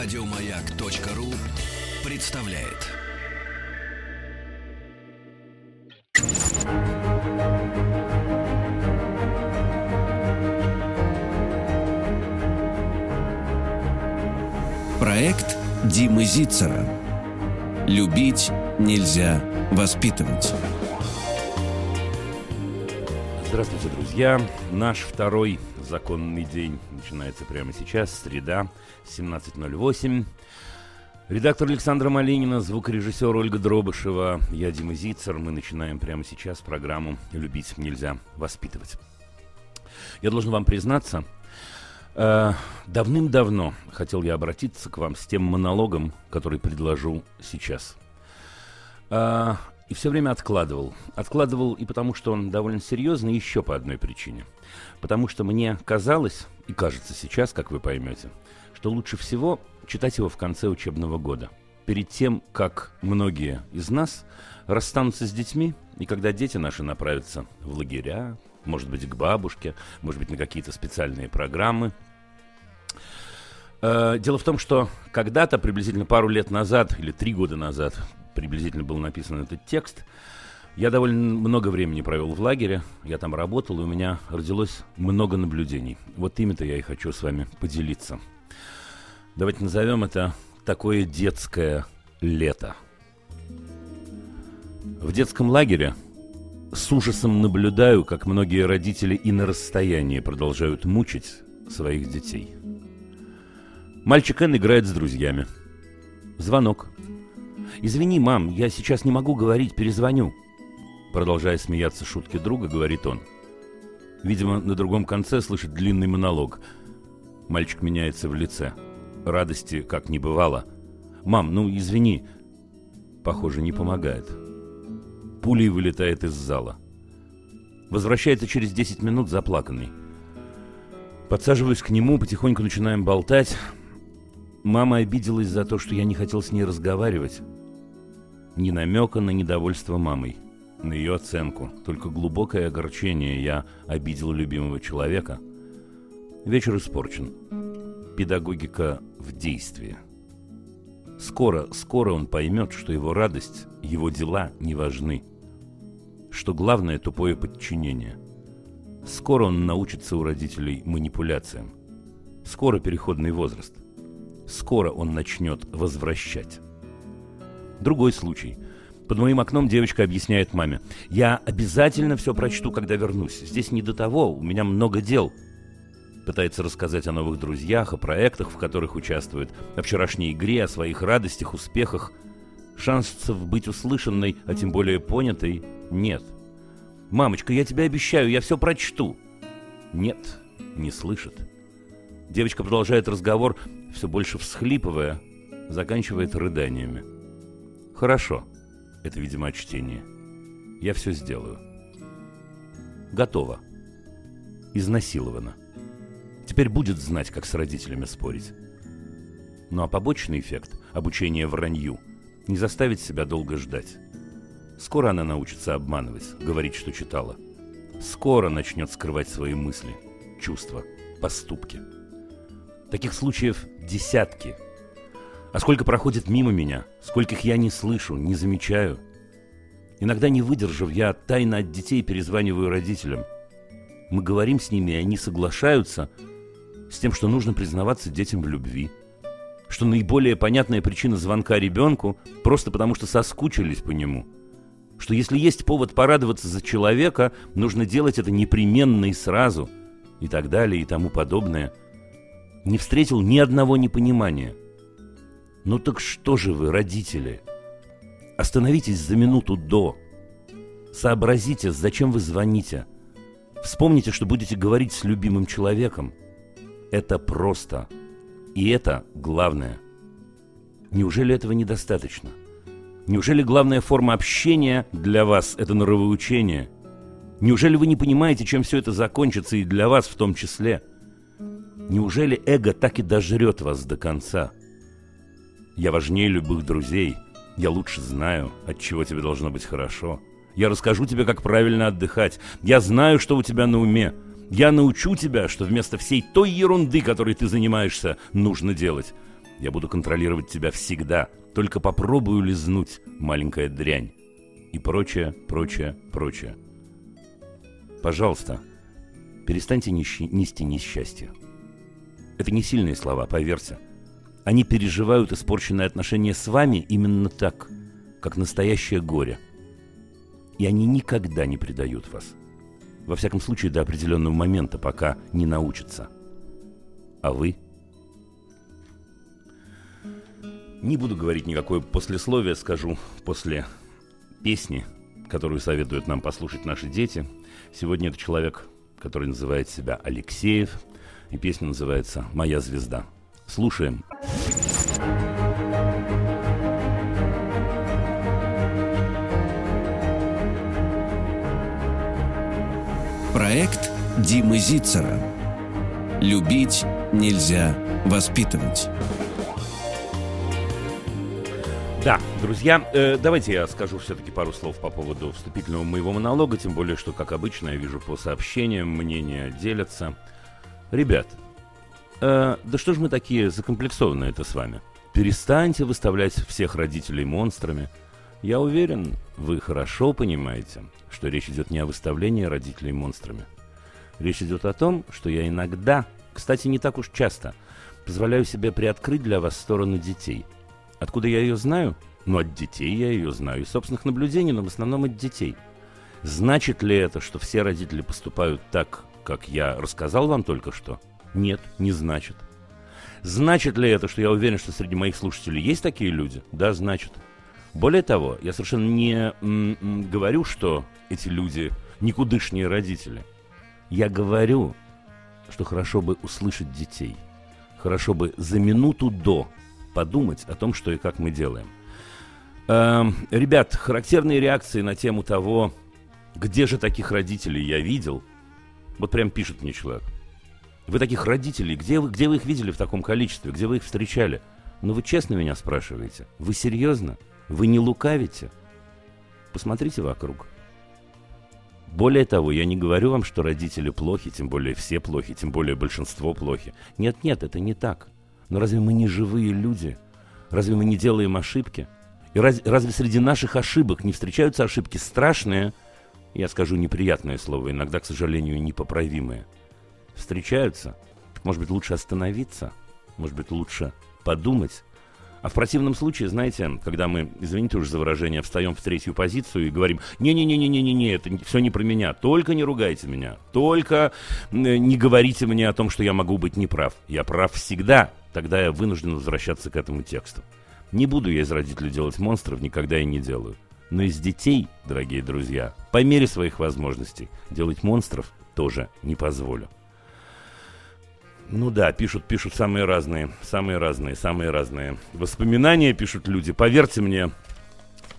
Радиомаяк.ру представляет. Проект Димы Зицера. Любить нельзя воспитывать. Здравствуйте, друзья. Наш второй законный день начинается прямо сейчас, среда, 17.08. Редактор Александра Малинина, звукорежиссер Ольга Дробышева, я Дима Зицер. Мы начинаем прямо сейчас программу «Любить нельзя воспитывать». Я должен вам признаться, э, давным-давно хотел я обратиться к вам с тем монологом, который предложу сейчас. Э, и все время откладывал. Откладывал и потому, что он довольно серьезный, еще по одной причине. Потому что мне казалось, и кажется сейчас, как вы поймете, что лучше всего читать его в конце учебного года. Перед тем, как многие из нас расстанутся с детьми, и когда дети наши направятся в лагеря, может быть, к бабушке, может быть, на какие-то специальные программы. Э, дело в том, что когда-то, приблизительно пару лет назад, или три года назад, приблизительно был написан этот текст. Я довольно много времени провел в лагере, я там работал, и у меня родилось много наблюдений. Вот ими-то я и хочу с вами поделиться. Давайте назовем это такое детское лето. В детском лагере с ужасом наблюдаю, как многие родители и на расстоянии продолжают мучить своих детей. Мальчик Н играет с друзьями. Звонок. «Извини, мам, я сейчас не могу говорить, перезвоню». Продолжая смеяться шутки друга, говорит он. Видимо, на другом конце слышит длинный монолог. Мальчик меняется в лице. Радости как не бывало. «Мам, ну извини». Похоже, не помогает. Пулей вылетает из зала. Возвращается через 10 минут заплаканный. Подсаживаюсь к нему, потихоньку начинаем болтать. Мама обиделась за то, что я не хотел с ней разговаривать. Ни намека на недовольство мамой, на ее оценку, только глубокое огорчение я обидел любимого человека. Вечер испорчен. Педагогика в действии. Скоро, скоро он поймет, что его радость, его дела не важны. Что главное – тупое подчинение. Скоро он научится у родителей манипуляциям. Скоро переходный возраст. Скоро он начнет возвращать. Другой случай. Под моим окном девочка объясняет маме. «Я обязательно все прочту, когда вернусь. Здесь не до того, у меня много дел». Пытается рассказать о новых друзьях, о проектах, в которых участвует, о вчерашней игре, о своих радостях, успехах. Шансов быть услышанной, а тем более понятой, нет. «Мамочка, я тебе обещаю, я все прочту». Нет, не слышит. Девочка продолжает разговор, все больше всхлипывая, заканчивает рыданиями. Хорошо. Это, видимо, от чтения. Я все сделаю. Готово. Изнасиловано. Теперь будет знать, как с родителями спорить. Ну а побочный эффект – обучение вранью – не заставить себя долго ждать. Скоро она научится обманывать, говорить, что читала. Скоро начнет скрывать свои мысли, чувства, поступки. Таких случаев десятки – а сколько проходит мимо меня, скольких я не слышу, не замечаю. Иногда не выдержав, я тайно от детей перезваниваю родителям. Мы говорим с ними, и они соглашаются с тем, что нужно признаваться детям в любви. Что наиболее понятная причина звонка ребенку просто потому, что соскучились по нему. Что если есть повод порадоваться за человека, нужно делать это непременно и сразу. И так далее, и тому подобное. Не встретил ни одного непонимания – ну так что же вы, родители? Остановитесь за минуту до. Сообразите, зачем вы звоните. Вспомните, что будете говорить с любимым человеком. Это просто. И это главное. Неужели этого недостаточно? Неужели главная форма общения для вас – это норовоучение? Неужели вы не понимаете, чем все это закончится и для вас в том числе? Неужели эго так и дожрет вас до конца – я важнее любых друзей. Я лучше знаю, от чего тебе должно быть хорошо. Я расскажу тебе, как правильно отдыхать. Я знаю, что у тебя на уме. Я научу тебя, что вместо всей той ерунды, которой ты занимаешься, нужно делать. Я буду контролировать тебя всегда. Только попробую лизнуть, маленькая дрянь. И прочее, прочее, прочее. Пожалуйста, перестаньте нести несчастье. Это не сильные слова, поверьте. Они переживают испорченные отношения с вами именно так, как настоящее горе. И они никогда не предают вас. Во всяком случае, до определенного момента, пока не научатся. А вы? Не буду говорить никакое послесловие, скажу после песни, которую советуют нам послушать наши дети. Сегодня это человек, который называет себя Алексеев – и песня называется «Моя звезда». Слушаем. Проект Димы Зицера. Любить нельзя воспитывать. Да, друзья, э, давайте я скажу все-таки пару слов по поводу вступительного моего монолога, тем более, что, как обычно, я вижу по сообщениям, мнения делятся. Ребят, э, да что ж мы такие закомплексованные это с вами? Перестаньте выставлять всех родителей монстрами. Я уверен, вы хорошо понимаете, что речь идет не о выставлении родителей монстрами. Речь идет о том, что я иногда, кстати, не так уж часто, позволяю себе приоткрыть для вас сторону детей. Откуда я ее знаю? Ну, от детей я ее знаю, из собственных наблюдений, но в основном от детей. Значит ли это, что все родители поступают так, как я рассказал вам только что? Нет, не значит. Значит ли это, что я уверен, что среди моих слушателей есть такие люди? Да, значит. Более того, я совершенно не м -м, говорю, что эти люди никудышние родители. Я говорю, что хорошо бы услышать детей. Хорошо бы за минуту до подумать о том, что и как мы делаем. Эм, ребят, характерные реакции на тему того, где же таких родителей я видел – вот прям пишет мне человек. Вы таких родителей, где вы, где вы их видели в таком количестве? Где вы их встречали? Ну вы честно меня спрашиваете? Вы серьезно? Вы не лукавите? Посмотрите вокруг. Более того, я не говорю вам, что родители плохи, тем более все плохи, тем более большинство плохи. Нет, нет, это не так. Но разве мы не живые люди? Разве мы не делаем ошибки? И раз, разве среди наших ошибок не встречаются ошибки страшные, я скажу неприятное слово, иногда, к сожалению, непоправимое, встречаются, может быть, лучше остановиться, может быть, лучше подумать. А в противном случае, знаете, когда мы, извините уже за выражение, встаем в третью позицию и говорим, не-не-не-не-не-не, это все не про меня, только не ругайте меня, только не говорите мне о том, что я могу быть неправ. Я прав всегда, тогда я вынужден возвращаться к этому тексту. Не буду я из родителей делать монстров, никогда и не делаю. Но из детей, дорогие друзья, по мере своих возможностей, делать монстров тоже не позволю. Ну да, пишут, пишут самые разные, самые разные, самые разные воспоминания, пишут люди. Поверьте мне,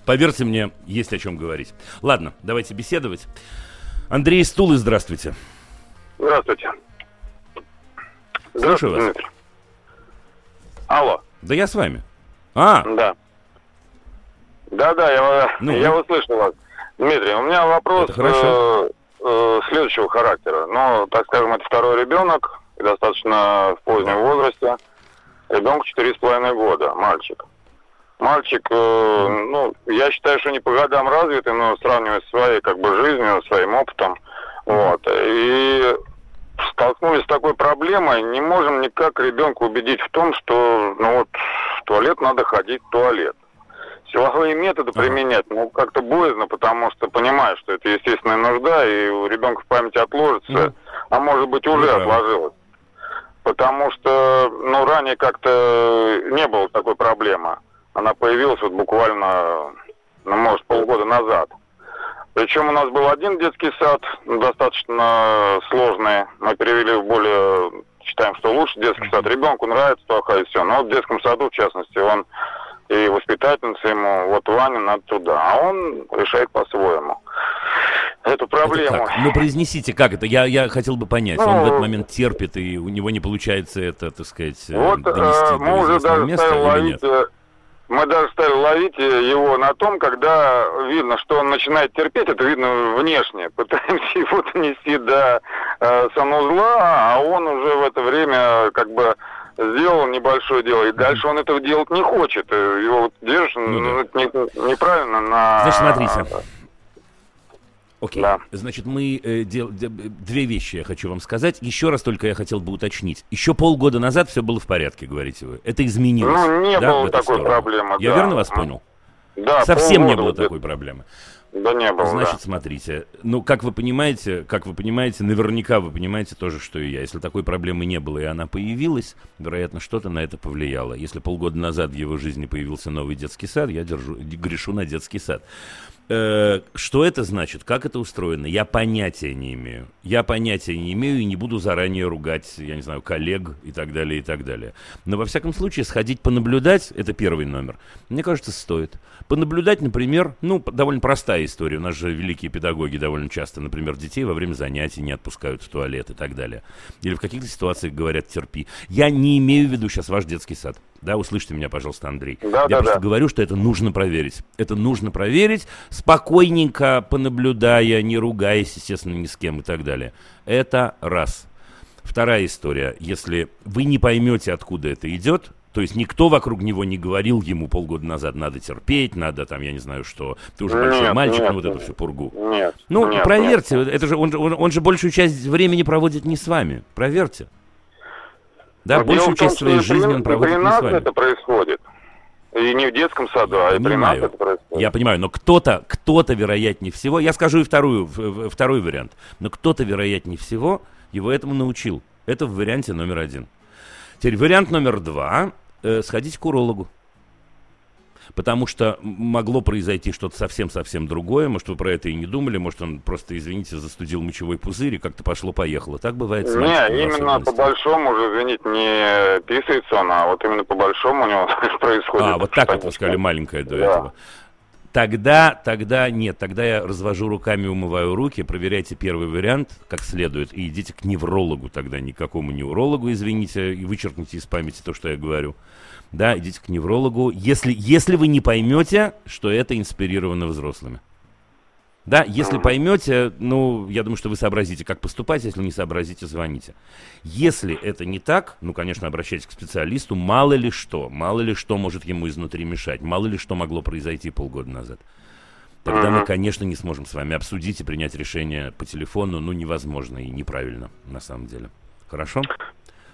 поверьте мне, есть о чем говорить. Ладно, давайте беседовать. Андрей Стулы, здравствуйте. Здравствуйте. Слушаю вас. Дмитрий. Алло. Да я с вами. А, Да. Да, да, я, Ну, я услышал вас. Дмитрий, у меня вопрос э, э, следующего характера. Ну, так скажем, это второй ребенок, и достаточно в позднем возрасте. Ребенку четыре с половиной года, мальчик. Мальчик, э, ну, я считаю, что не по годам развитый, но сравнивая с своей как бы жизнью, своим опытом. Вот. И столкнулись с такой проблемой, не можем никак ребенка убедить в том, что ну вот в туалет надо ходить в туалет. Силовые методы применять, ну, как-то боязно, потому что понимаешь, что это естественная нужда, и у ребенка в памяти отложится, Ну, а может быть уже вы правы. отложилось. Потому что, ну, ранее как-то не было такой проблемы. Она появилась вот буквально, ну, может, полгода назад. Причем у нас был один детский сад, ну, достаточно сложный. Мы перевели в более, считаем, что лучше детский сад. Ребенку нравится плохо и все. Но вот в детском саду, в частности, он и воспитательница ему, вот Ваня, надо туда. А он решает по-своему эту это проблему. как? Ну, произнесите, как это? Я, я хотел бы понять. Ну, Он в этот момент терпит, и у него не получается это, так сказать, э, Вот э, донести до мы уже известного даже места стали ловить, э, мы даже стали ловить его на том, когда видно, что он начинает терпеть, это видно внешне. Пытаемся его донести до э, санузла, а он уже в это время как бы сделал небольшое дело, и дальше он этого делать не хочет. Его вот держишь ну, да. не, неправильно на... Значит, смотрите. Окей. Да. Значит, мы э, дел, две вещи я хочу вам сказать. Еще раз только я хотел бы уточнить. Еще полгода назад все было в порядке, говорите вы. Это изменилось. Ну, не да, было такой сторону? проблемы. Я да. верно вас понял? Да. Совсем не было такой проблемы. Да не было. Значит, да. смотрите, ну, как вы понимаете, как вы понимаете, наверняка вы понимаете тоже, что и я. Если такой проблемы не было, и она появилась, вероятно, что-то на это повлияло. Если полгода назад в его жизни появился новый детский сад, я держу, грешу на детский сад. Э, что это значит? Как это устроено? Я понятия не имею. Я понятия не имею и не буду заранее ругать, я не знаю, коллег и так далее, и так далее. Но во всяком случае, сходить понаблюдать, это первый номер, мне кажется, стоит. Понаблюдать, например, ну, довольно простая история. У нас же великие педагоги довольно часто, например, детей во время занятий не отпускают в туалет и так далее. Или в каких-то ситуациях говорят терпи. Я не имею в виду сейчас ваш детский сад. Да, услышьте меня, пожалуйста, Андрей. Да, Я да, просто да. говорю, что это нужно проверить. Это нужно проверить, спокойненько понаблюдая, не ругаясь, естественно, ни с кем и так далее. Это раз. Вторая история. Если вы не поймете, откуда это идет, то есть никто вокруг него не говорил ему полгода назад, надо терпеть, надо там, я не знаю что, ты уже нет, большой мальчик, нет, ну вот эту всю пургу. Нет. Ну, нет, проверьте, нет. это же он, он, он же большую часть времени проводит не с вами. Проверьте. Да, Но большую часть том, своей жизни он проводит не с вами. это происходит. И не в детском саду, а и при нас это происходит. Я понимаю, но кто-то, кто-то, вероятнее всего, я скажу и вторую, второй вариант, но кто-то, вероятнее всего, его этому научил. Это в варианте номер один. Теперь вариант номер два э, – сходить к урологу потому что могло произойти что-то совсем-совсем другое, может, вы про это и не думали, может, он просто, извините, застудил мочевой пузырь, и как-то пошло-поехало. Так бывает с Не, именно по большому уже, извините, не писается он, а вот именно по большому у него происходит. А, вот так вот вы сказали, маленькое до да. этого. Тогда, тогда нет, тогда я развожу руками, умываю руки, проверяйте первый вариант как следует и идите к неврологу тогда, никакому не урологу, извините, и вычеркните из памяти то, что я говорю. Да, идите к неврологу, если, если вы не поймете, что это инспирировано взрослыми. Да, если поймете, ну, я думаю, что вы сообразите, как поступать, если не сообразите, звоните. Если это не так, ну, конечно, обращайтесь к специалисту, мало ли что, мало ли что может ему изнутри мешать, мало ли что могло произойти полгода назад. Тогда мы, конечно, не сможем с вами обсудить и принять решение по телефону, ну, невозможно и неправильно, на самом деле. Хорошо?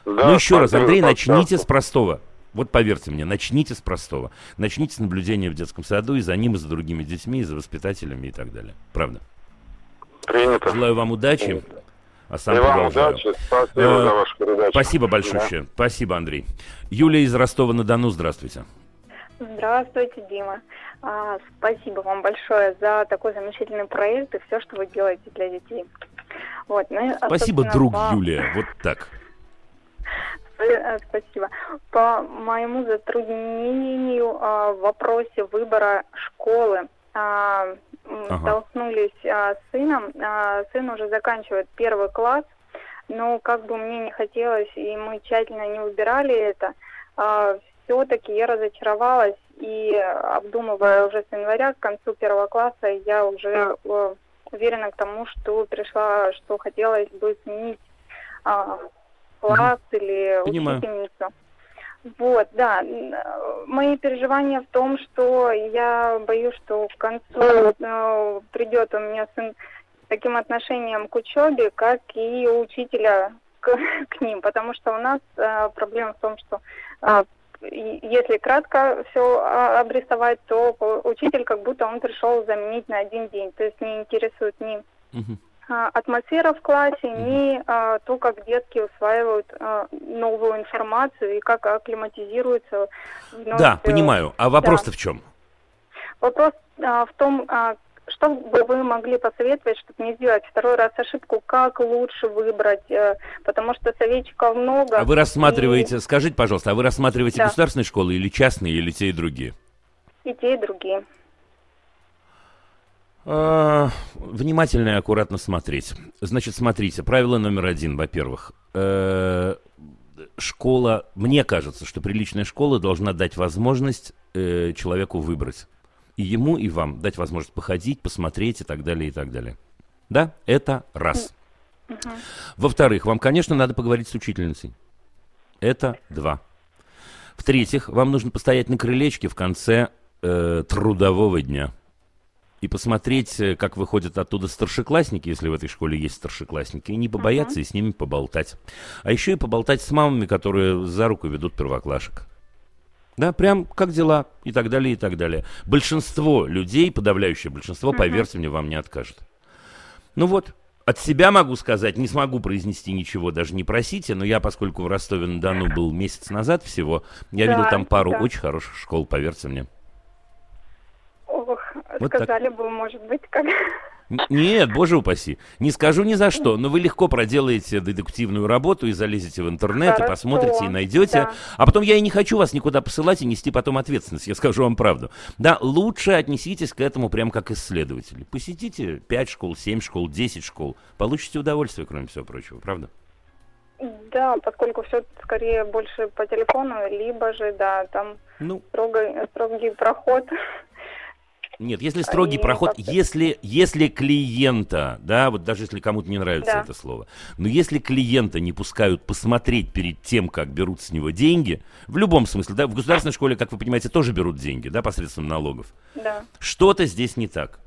Да, ну, еще раз, Андрей, начните с простого. Вот поверьте мне, начните с простого. Начните с наблюдения в детском саду и за ним, и за другими детьми, и за воспитателями и так далее. Правда. Принято. Желаю вам удачи. Принято. А сам и вам удачи. Спасибо э, за вашу передачу. Спасибо большое. Да. Спасибо, Андрей. Юлия из Ростова-на-Дону, здравствуйте. Здравствуйте, Дима. А, спасибо вам большое за такой замечательный проект и все, что вы делаете для детей. Вот, ну, спасибо, друг вам... Юлия. Вот так. Э, спасибо. По моему затруднению а, в вопросе выбора школы а, ага. столкнулись а, с сыном. Сын уже заканчивает первый класс, но как бы мне не хотелось, и мы тщательно не выбирали это, все-таки я разочаровалась, и обдумывая уже с января к концу первого класса, я уже э, уверена к тому, что пришла, что хотелось бы сменить класс или Понимаю. учительницу. Вот, да. Мои переживания в том, что я боюсь, что к концу э, придет у меня сын с таким отношением к учебе, как и у учителя к, к ним, потому что у нас э, проблема в том, что э, если кратко все а, обрисовать, то учитель как будто он пришел заменить на один день, то есть не интересует ни угу. А, атмосфера в классе, ни а, то, как детки усваивают а, новую информацию и как акклиматизируются. Вновь, да, э, понимаю. А вопрос-то да. в чем? Вопрос а, в том, а, что бы вы могли посоветовать, чтобы не сделать второй раз ошибку, как лучше выбрать, э, потому что советчиков много. А вы рассматриваете, и... скажите, пожалуйста, а вы рассматриваете да. государственные школы или частные, или те и другие? И те, и другие. А, внимательно и аккуратно смотреть. Значит, смотрите, правило номер один, во-первых. Э, школа, мне кажется, что приличная школа должна дать возможность э, человеку выбрать. И ему, и вам дать возможность походить, посмотреть и так далее, и так далее. Да, это раз. Во-вторых, вам, конечно, надо поговорить с учительницей. Это два. В-третьих, вам нужно постоять на крылечке в конце э, трудового дня и посмотреть, э, как выходят оттуда старшеклассники, если в этой школе есть старшеклассники, и не побояться uh-huh. и с ними поболтать. А еще и поболтать с мамами, которые за руку ведут первоклашек. Да, прям как дела и так далее, и так далее. Большинство людей, подавляющее большинство, uh-huh. поверьте мне, вам не откажет. Ну вот, от себя могу сказать, не смогу произнести ничего, даже не просите, но я, поскольку в Ростове-на-Дону был месяц назад всего, я да, видел там пару да. очень хороших школ, поверьте мне. Ох, вот сказали так. бы, может быть, как... Нет, боже упаси. Не скажу ни за что, но вы легко проделаете детективную работу и залезете в интернет, Хорошо. и посмотрите, и найдете. Да. А потом я и не хочу вас никуда посылать и нести потом ответственность, я скажу вам правду. Да, лучше отнеситесь к этому прям как исследователи. Посетите 5 школ, 7 школ, 10 школ. Получите удовольствие, кроме всего прочего, правда? Да, поскольку все скорее больше по телефону, либо же, да, там ну, строгий, строгий проход. Нет, если строгий проход, если, если клиента, да, вот даже если кому-то не нравится да. это слово, но если клиента не пускают посмотреть перед тем, как берут с него деньги, в любом смысле, да, в государственной школе, как вы понимаете, тоже берут деньги, да, посредством налогов. Да. Что-то здесь не так.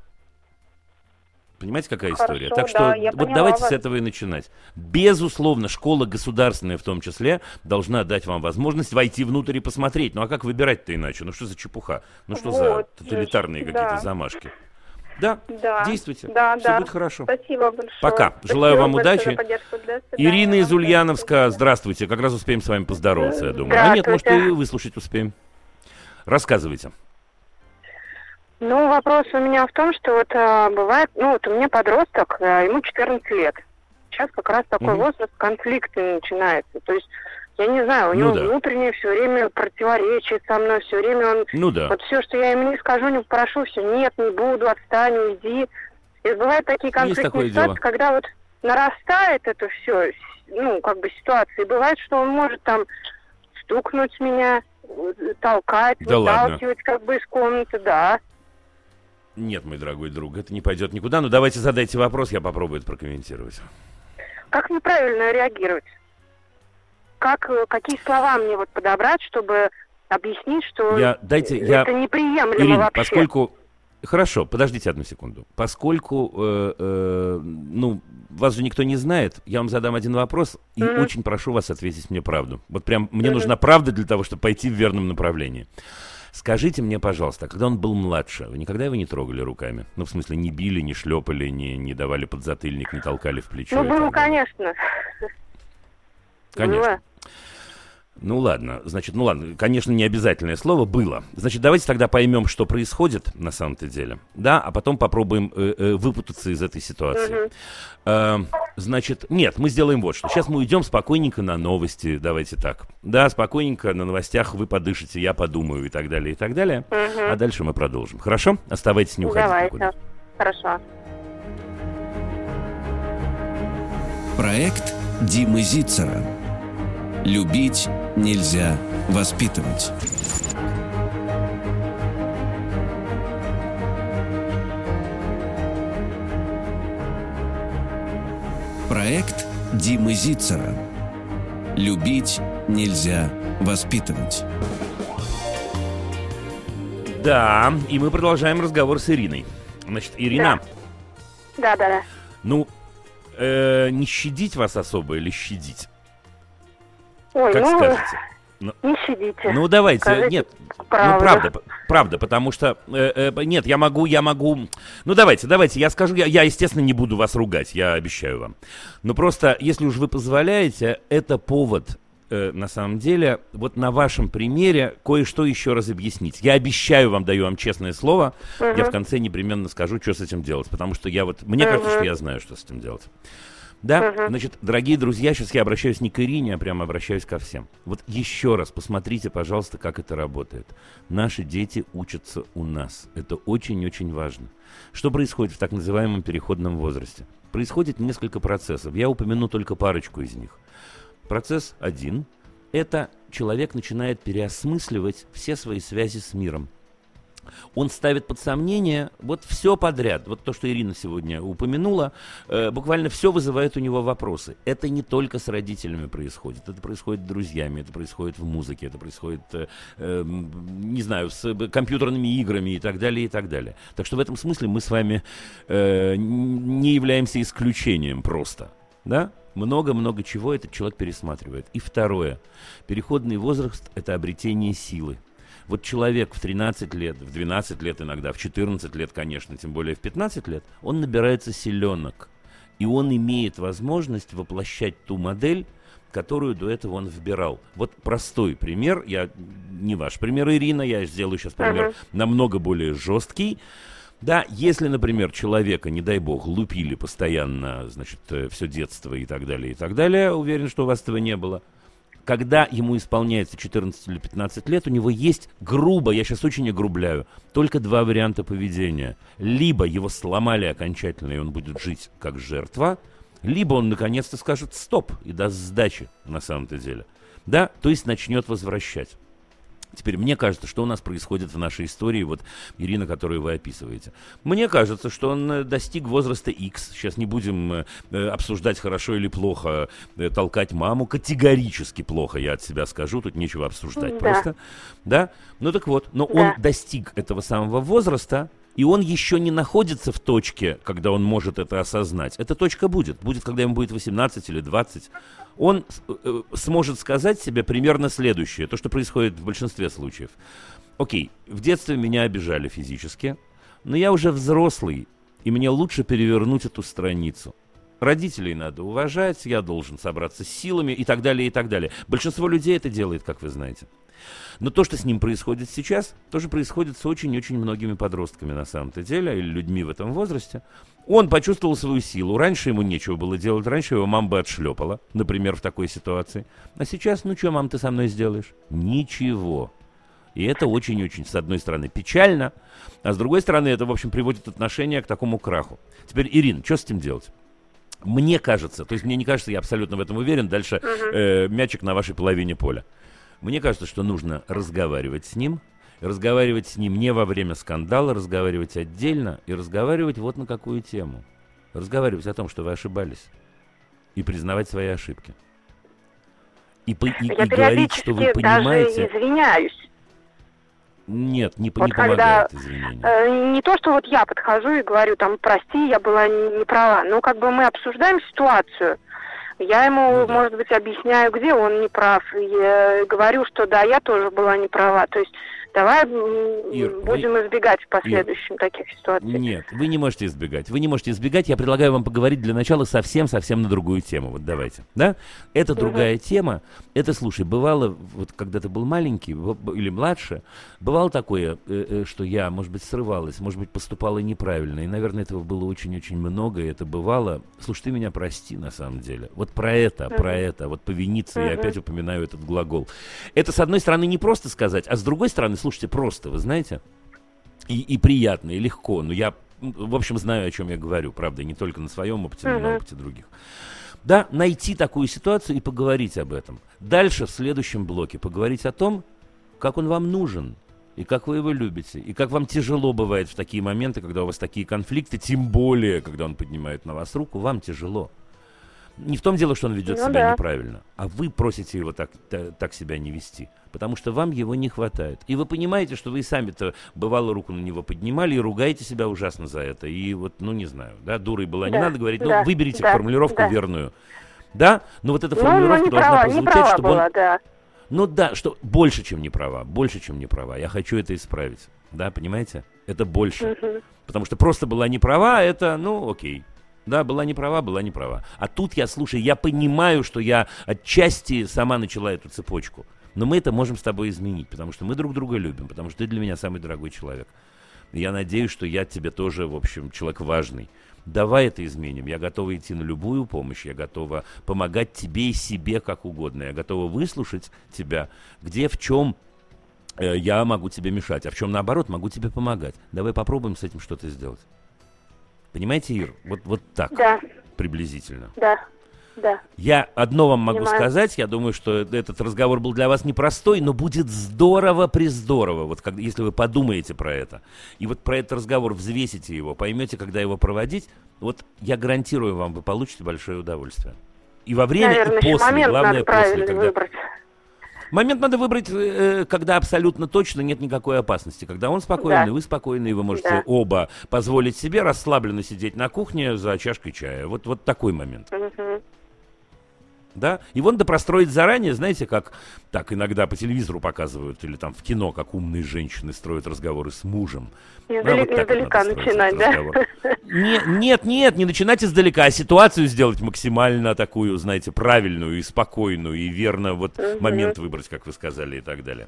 Понимаете, какая Хорошо, история? Так что да, вот давайте вас. с этого и начинать. Безусловно, школа государственная в том числе должна дать вам возможность войти внутрь и посмотреть. Ну а как выбирать-то иначе? Ну что за чепуха? Ну что вот, за тоталитарные да. какие-то замашки? Да, да, действуйте. Да, Все да. будет хорошо. Спасибо большое. Пока. Спасибо Желаю вам удачи. Ирина из Ульяновска, здравствуйте. Как раз успеем с вами поздороваться, я думаю. А нет, может, и выслушать успеем. Рассказывайте. Ну, вопрос у меня в том, что вот а, бывает, ну, вот у меня подросток, а, ему 14 лет. Сейчас как раз такой угу. возраст конфликты начинается. То есть, я не знаю, у ну него да. внутреннее все время противоречие со мной, все время он... Ну да. Вот все, что я ему не скажу, не попрошу, все, нет, не буду, отстань, уйди. И бывают такие конфликтные ситуации, дело. когда вот нарастает это все, ну, как бы ситуация, и бывает, что он может там стукнуть меня, толкать, да выталкивать ладно. как бы из комнаты, да. Нет, мой дорогой друг, это не пойдет никуда. Но давайте задайте вопрос, я попробую это прокомментировать. Как мне правильно реагировать? Как, э, какие слова мне вот подобрать, чтобы объяснить, что я, дайте, это я... неприемлемо Ирина, вообще? поскольку... Хорошо, подождите одну секунду. Поскольку, э, э, ну, вас же никто не знает, я вам задам один вопрос и mm-hmm. очень прошу вас ответить мне правду. Вот прям мне mm-hmm. нужна правда для того, чтобы пойти в верном направлении. Скажите мне, пожалуйста, когда он был младше, вы никогда его не трогали руками? Ну, в смысле, не били, не шлепали, не, не давали подзатыльник, не толкали в плечо? Ну, было, конечно. Конечно. Было. Ну ладно, значит, ну ладно, конечно, не обязательное слово было. Значит, давайте тогда поймем, что происходит на самом-то деле, да, а потом попробуем э, э, выпутаться из этой ситуации. Угу. Э, значит, нет, мы сделаем вот что. Сейчас мы уйдем спокойненько на новости, давайте так. Да, спокойненько на новостях вы подышите, я подумаю и так далее, и так далее. Угу. А дальше мы продолжим. Хорошо? Оставайтесь, не уходите Давайте. никуда. Хорошо. Проект Димы Зицера. Любить нельзя воспитывать. Проект Димы Зицера. Любить нельзя воспитывать. Да, и мы продолжаем разговор с Ириной. Значит, Ирина. Да, да, да. Ну, э, не щадить вас особо или щадить? Ой, как ну, скажете? Ну, не щадите. Ну давайте, Скажите нет, правду. ну правда, правда, потому что э, э, нет, я могу, я могу. Ну давайте, давайте, я скажу, я, я естественно не буду вас ругать, я обещаю вам. Но просто, если уж вы позволяете, это повод э, на самом деле, вот на вашем примере кое-что еще раз объяснить. Я обещаю вам, даю вам честное слово, угу. я в конце непременно скажу, что с этим делать, потому что я вот, мне угу. кажется, что я знаю, что с этим делать. Да, угу. значит, дорогие друзья, сейчас я обращаюсь не к Ирине, а прямо обращаюсь ко всем. Вот еще раз посмотрите, пожалуйста, как это работает. Наши дети учатся у нас. Это очень-очень важно. Что происходит в так называемом переходном возрасте? Происходит несколько процессов. Я упомяну только парочку из них. Процесс один – это человек начинает переосмысливать все свои связи с миром. Он ставит под сомнение вот все подряд. Вот то, что Ирина сегодня упомянула, э, буквально все вызывает у него вопросы. Это не только с родителями происходит, это происходит с друзьями, это происходит в музыке, это происходит, э, э, не знаю, с компьютерными играми и так далее, и так далее. Так что в этом смысле мы с вами э, не являемся исключением просто. Да? Много-много чего этот человек пересматривает. И второе. Переходный возраст – это обретение силы. Вот человек в 13 лет, в 12 лет иногда, в 14 лет, конечно, тем более в 15 лет, он набирается силенок. И он имеет возможность воплощать ту модель, которую до этого он выбирал. Вот простой пример, я не ваш пример, Ирина, я сделаю сейчас пример uh-huh. намного более жесткий. Да, если, например, человека, не дай бог, лупили постоянно, значит, э, все детство и так далее, и так далее, уверен, что у вас этого не было – когда ему исполняется 14 или 15 лет, у него есть грубо, я сейчас очень огрубляю, только два варианта поведения. Либо его сломали окончательно, и он будет жить как жертва, либо он наконец-то скажет «стоп» и даст сдачи на самом-то деле. Да, то есть начнет возвращать. Теперь мне кажется, что у нас происходит в нашей истории, вот Ирина, которую вы описываете. Мне кажется, что он э, достиг возраста X. Сейчас не будем э, э, обсуждать, хорошо или плохо э, толкать маму. Категорически плохо, я от себя скажу, тут нечего обсуждать да. просто. Да? Ну так вот, но да. он достиг этого самого возраста, и он еще не находится в точке, когда он может это осознать. Эта точка будет. Будет, когда ему будет 18 или 20 он э, сможет сказать себе примерно следующее, то, что происходит в большинстве случаев. Окей, в детстве меня обижали физически, но я уже взрослый, и мне лучше перевернуть эту страницу. Родителей надо уважать, я должен собраться с силами и так далее, и так далее. Большинство людей это делает, как вы знаете. Но то, что с ним происходит сейчас, тоже происходит с очень-очень многими подростками на самом-то деле, или людьми в этом возрасте. Он почувствовал свою силу. Раньше ему нечего было делать, раньше его мама бы отшлепала, например, в такой ситуации. А сейчас, ну что, мам, ты со мной сделаешь? Ничего. И это очень-очень, с одной стороны, печально, а с другой стороны, это, в общем, приводит отношение к такому краху. Теперь, Ирина, что с этим делать? Мне кажется, то есть мне не кажется, я абсолютно в этом уверен, дальше э, мячик на вашей половине поля. Мне кажется, что нужно разговаривать с ним, разговаривать с ним не во время скандала, разговаривать отдельно и разговаривать вот на какую тему. Разговаривать о том, что вы ошибались, и признавать свои ошибки. И, по, и, и говорить, что вы понимаете... Даже извиняюсь. Нет, не, вот не когда, помогает извинение. Э, не то, что вот я подхожу и говорю, там, прости, я была не, не права, но как бы мы обсуждаем ситуацию – я ему, ну, да. может быть, объясняю, где он не прав. И говорю, что да, я тоже была не права. То есть Давай Ир, будем вы... избегать в последующем Ир, таких ситуаций. Нет, вы не можете избегать. Вы не можете избегать. Я предлагаю вам поговорить для начала совсем-совсем на другую тему. Вот давайте. Да? Это угу. другая тема. Это, слушай, бывало, вот когда ты был маленький или младше, бывало такое, э, э, что я, может быть, срывалась, может быть, поступала неправильно. И, наверное, этого было очень-очень много, и это бывало. Слушай, ты меня прости, на самом деле. Вот про это, угу. про это, вот повиниться, угу. я опять упоминаю этот глагол. Это, с одной стороны, не просто сказать, а с другой стороны, слушайте, просто, вы знаете, и, и приятно, и легко. Но я, в общем, знаю, о чем я говорю, правда, не только на своем опыте, но и на опыте других. Да, найти такую ситуацию и поговорить об этом. Дальше, в следующем блоке, поговорить о том, как он вам нужен, и как вы его любите, и как вам тяжело бывает в такие моменты, когда у вас такие конфликты, тем более, когда он поднимает на вас руку, вам тяжело. Не в том дело, что он ведет ну, себя да. неправильно, а вы просите его так, так себя не вести, потому что вам его не хватает. И вы понимаете, что вы и сами-то бывало руку на него поднимали и ругаете себя ужасно за это. И вот, ну не знаю, да, дурой была, да, не надо говорить, да, ну выберите да, формулировку да. верную. Да, но вот эта ну, формулировка ну, должна права, прозвучать, чтобы была, он... Да. Ну да, что больше, чем не права, больше, чем не права. Я хочу это исправить. Да, понимаете? Это больше. Угу. Потому что просто была не права, это, ну, окей. Да, была не права, была не права. А тут я, слушай, я понимаю, что я отчасти сама начала эту цепочку. Но мы это можем с тобой изменить, потому что мы друг друга любим, потому что ты для меня самый дорогой человек. Я надеюсь, что я тебе тоже, в общем, человек важный. Давай это изменим. Я готова идти на любую помощь. Я готова помогать тебе и себе как угодно. Я готова выслушать тебя, где, в чем э, я могу тебе мешать, а в чем, наоборот, могу тебе помогать. Давай попробуем с этим что-то сделать. Понимаете, Ир? Вот, вот так. Да. Приблизительно. Да. Да. Я одно вам могу Понимаю. сказать, я думаю, что этот разговор был для вас непростой, но будет здорово приздорово, вот как, если вы подумаете про это. И вот про этот разговор взвесите его, поймете, когда его проводить, вот я гарантирую вам, вы получите большое удовольствие. И во время, Наверное, и после, главное после, когда... выбрать. Момент надо выбрать, э, когда абсолютно точно нет никакой опасности. Когда он спокойный, да. вы спокойны, и вы можете да. оба позволить себе расслабленно сидеть на кухне за чашкой чая. Вот, вот такой момент. Угу да, его надо простроить заранее, знаете, как так иногда по телевизору показывают, или там в кино, как умные женщины строят разговоры с мужем. Издали... Да, вот издалека начинать, да? Нет, нет, нет, не начинать издалека, а ситуацию сделать максимально такую, знаете, правильную и спокойную, и верно вот угу. момент выбрать, как вы сказали, и так далее.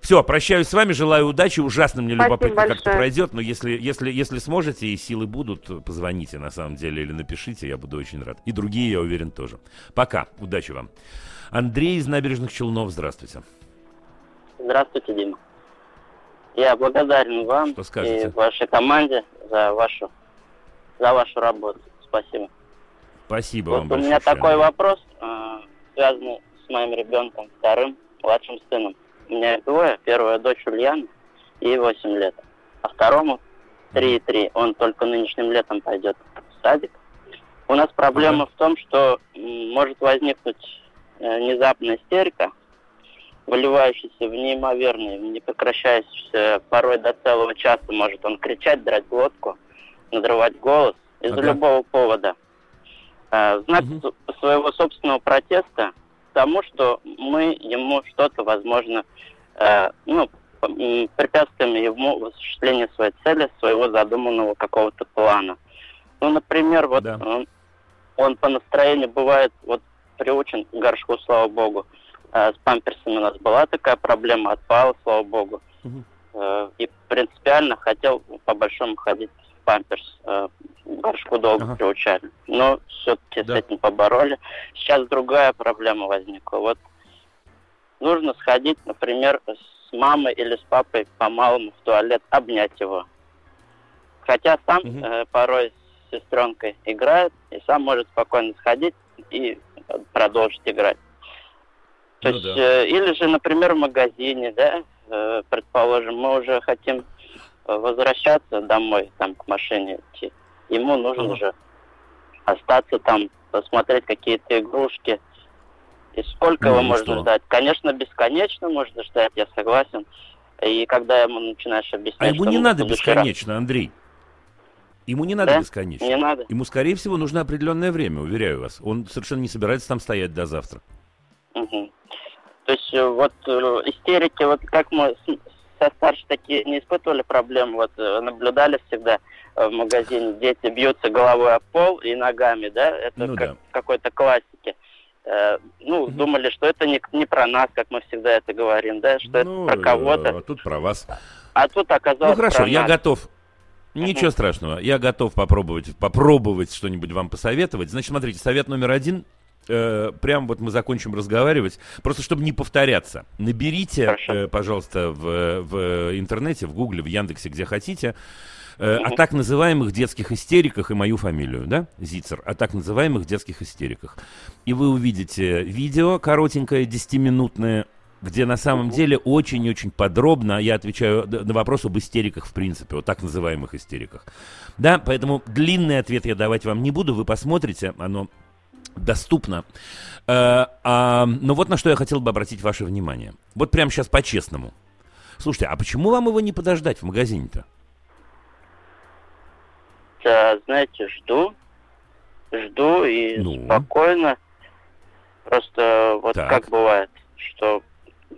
Все, прощаюсь с вами, желаю удачи. Ужасно мне Спасибо любопытно, как это пройдет. Но если, если, если сможете и силы будут, позвоните на самом деле или напишите, я буду очень рад. И другие, я уверен, тоже. Пока, удачи вам. Андрей из набережных Челнов, здравствуйте. Здравствуйте, Дима. Я благодарен вам и вашей команде за вашу, за вашу работу. Спасибо. Спасибо вот вам у большое. У меня такой вопрос, э, связанный с моим ребенком, вторым, младшим сыном. У меня их двое. Первая дочь Ульяна, ей 8 лет. А второму 3,3. Он только нынешним летом пойдет в садик. У нас проблема uh-huh. в том, что может возникнуть э, внезапная истерика, выливающаяся в неимоверные, в непрекращающиеся порой до целого часа может он кричать, драть глотку, надрывать голос из ага. любого повода. В знак угу. своего собственного протеста тому, что мы ему что-то, возможно, э, ну, препятствуем ему в осуществлении своей цели, своего задуманного какого-то плана. Ну, например, вот да. он, он по настроению бывает вот приучен к горшку, слава богу. Э, с памперсами у нас была такая проблема, отпала, слава богу. Угу. Э, и принципиально хотел по большому ходить памперс. Э, горшку долго ага. приучали. Но все-таки да. с этим побороли. Сейчас другая проблема возникла. Вот нужно сходить, например, с мамой или с папой по-малому в туалет, обнять его. Хотя сам угу. э, порой с сестренкой играет, и сам может спокойно сходить и продолжить играть. То ну, есть, да. э, или же, например, в магазине, да, э, предположим, мы уже хотим возвращаться домой, там, к машине идти. Ему нужно ага. же остаться там, посмотреть какие-то игрушки. И сколько ну, его можно что? ждать? Конечно, бесконечно можно ждать, я согласен. И когда ему начинаешь объяснять... А ему не надо бесконечно, раз... Андрей. Ему не надо да? бесконечно. Не надо. Ему, скорее всего, нужно определенное время, уверяю вас. Он совершенно не собирается там стоять до завтра. Угу. То есть э, вот э, истерики, вот как мы со старше такие не испытывали проблем, вот э, наблюдали всегда в магазине, дети бьются головой о пол и ногами, да, это ну, как да. какой-то классики. Э, ну, угу. думали, что это не, не про нас, как мы всегда это говорим, да, что ну, это про кого-то. А тут про вас. А тут оказалось Ну хорошо, я нас. готов. Ничего страшного, я готов попробовать, попробовать что-нибудь вам посоветовать. Значит, смотрите, совет номер один э, прям вот мы закончим разговаривать, просто чтобы не повторяться. Наберите, э, пожалуйста, в, в интернете, в Гугле, в Яндексе, где хотите, э, о так называемых детских истериках и мою фамилию, да, Зицер, о так называемых детских истериках. И вы увидите видео коротенькое, 10-минутное, где на самом деле очень-очень подробно я отвечаю на вопрос об истериках в принципе, о так называемых истериках. Да, поэтому длинный ответ я давать вам не буду, вы посмотрите, оно доступно. Э, а, но вот на что я хотел бы обратить ваше внимание. Вот прямо сейчас по-честному. Слушайте, а почему вам его не подождать в магазине-то? Да, знаете, жду. Жду и ну. спокойно. Просто вот так. как бывает, что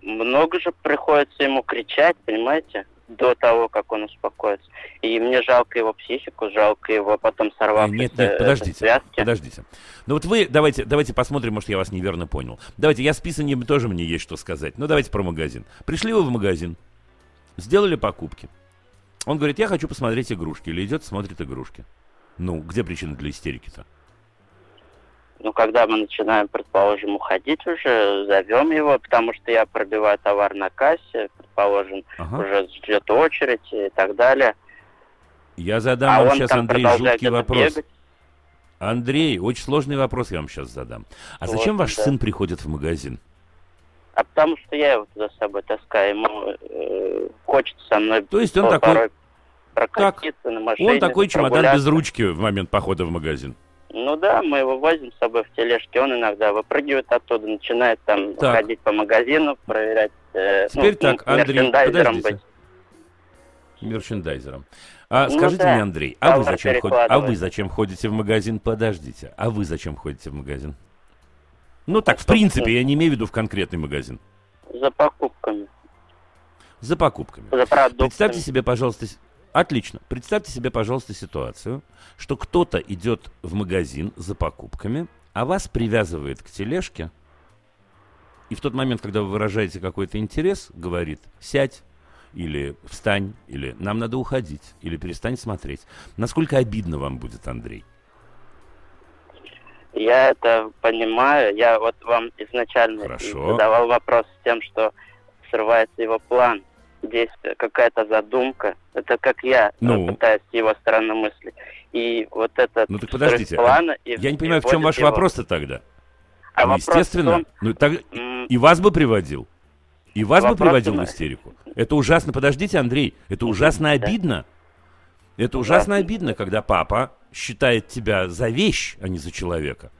много же приходится ему кричать, понимаете? До того, как он успокоится. И мне жалко его психику, жалко его потом сорвав Нет, нет, подождите, связки. подождите. Ну вот вы, давайте, давайте посмотрим, может, я вас неверно понял. Давайте, я с писанием тоже мне есть что сказать. Ну, давайте про магазин. Пришли вы в магазин, сделали покупки. Он говорит, я хочу посмотреть игрушки. Или идет, смотрит игрушки. Ну, где причина для истерики-то? Ну, когда мы начинаем, предположим, уходить уже, зовем его, потому что я пробиваю товар на кассе, предположим, ага. уже ждет очередь и так далее. Я задам а вам сейчас, Андрей, жуткий вопрос. Бегать. Андрей, очень сложный вопрос я вам сейчас задам. А вот, зачем ваш да. сын приходит в магазин? А потому что я его туда с собой таскаю, ему э, хочется со мной. То есть он такой прокатиться так, на машине. Он такой чемодан без ручки в момент похода в магазин. Ну да, мы его возим с собой в тележке, он иногда выпрыгивает оттуда, начинает там так. ходить по магазину, проверять. Э, Теперь ну, так, Андрей, подождите. Быть. Мерчендайзером. А ну, скажите да. мне, Андрей, а вы, зачем ход... а вы зачем ходите в магазин? Подождите, а вы зачем ходите в магазин? Ну так, а в принципе, я не имею в виду в конкретный магазин. За покупками. За покупками. За продуктами. Представьте себе, пожалуйста, Отлично. Представьте себе, пожалуйста, ситуацию, что кто-то идет в магазин за покупками, а вас привязывает к тележке, и в тот момент, когда вы выражаете какой-то интерес, говорит «сядь», или «встань», или «нам надо уходить», или «перестань смотреть». Насколько обидно вам будет, Андрей? Я это понимаю. Я вот вам изначально Хорошо. задавал вопрос с тем, что срывается его план действие, какая-то задумка. Это как я ну, пытаюсь с его стороны мысли. И вот это ну, так подождите, плана... И, я не понимаю, в чем ваш его... вопрос-то тогда? А ну, естественно, том... ну, так... и вас бы приводил. И вас вопрос бы приводил в истерику. Это ужасно. Подождите, Андрей, это ужасно обидно. Это ужасно обидно, когда папа считает тебя за вещь, а не за человека.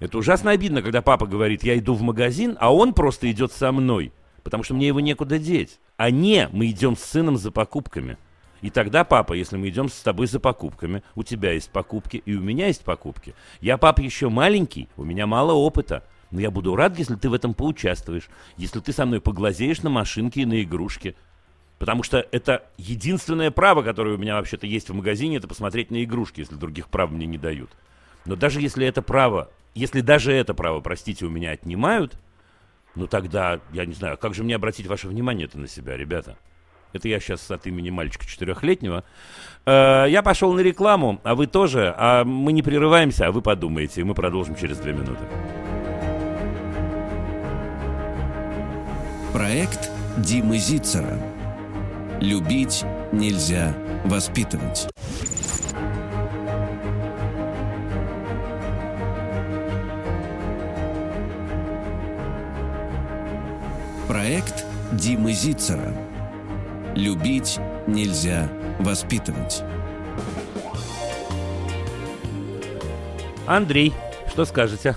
Это ужасно обидно, когда папа говорит, я иду в магазин, а он просто идет со мной потому что мне его некуда деть. А не, мы идем с сыном за покупками. И тогда, папа, если мы идем с тобой за покупками, у тебя есть покупки, и у меня есть покупки. Я, папа, еще маленький, у меня мало опыта. Но я буду рад, если ты в этом поучаствуешь. Если ты со мной поглазеешь на машинки и на игрушки. Потому что это единственное право, которое у меня вообще-то есть в магазине, это посмотреть на игрушки, если других прав мне не дают. Но даже если это право, если даже это право, простите, у меня отнимают, ну тогда, я не знаю, как же мне обратить ваше внимание это на себя, ребята? Это я сейчас от имени мальчика четырехлетнего. Э, я пошел на рекламу, а вы тоже. А мы не прерываемся, а вы подумаете, и мы продолжим через две минуты. Проект Димы Зицера. Любить нельзя воспитывать. Проект Димы Зицера. Любить нельзя воспитывать. Андрей, что скажете?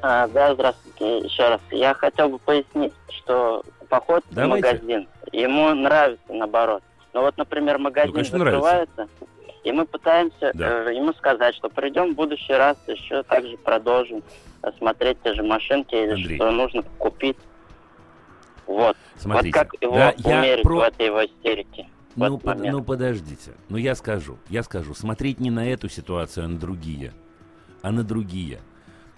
А, да, здравствуйте еще раз. Я хотел бы пояснить, что поход Давайте. в магазин, ему нравится наоборот. Но вот, например, магазин ну, конечно, закрывается, нравится. и мы пытаемся да. э, ему сказать, что придем в следующий раз, еще также продолжим смотреть те же машинки или Андрей. что нужно купить. Вот. Смотрите, вот как его да, умерить про... в этой его истерике? Ну, под, ну подождите, ну я скажу, я скажу, смотреть не на эту ситуацию, а на другие, а на другие.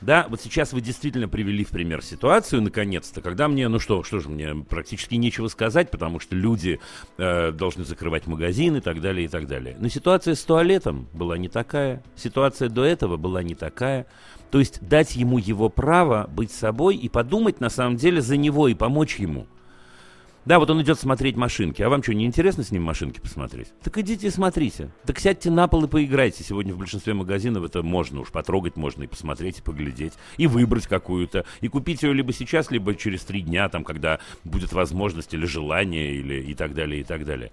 Да, вот сейчас вы действительно привели в пример ситуацию, наконец-то, когда мне, ну что, что же, мне практически нечего сказать, потому что люди э, должны закрывать магазины и так далее, и так далее. Но ситуация с туалетом была не такая, ситуация до этого была не такая. То есть дать ему его право быть собой и подумать на самом деле за него и помочь ему. Да, вот он идет смотреть машинки. А вам что, не интересно с ним машинки посмотреть? Так идите и смотрите. Так сядьте на пол и поиграйте. Сегодня в большинстве магазинов это можно уж потрогать можно и посмотреть, и поглядеть, и выбрать какую-то. И купить ее либо сейчас, либо через три дня, там, когда будет возможность или желание, или и так далее, и так далее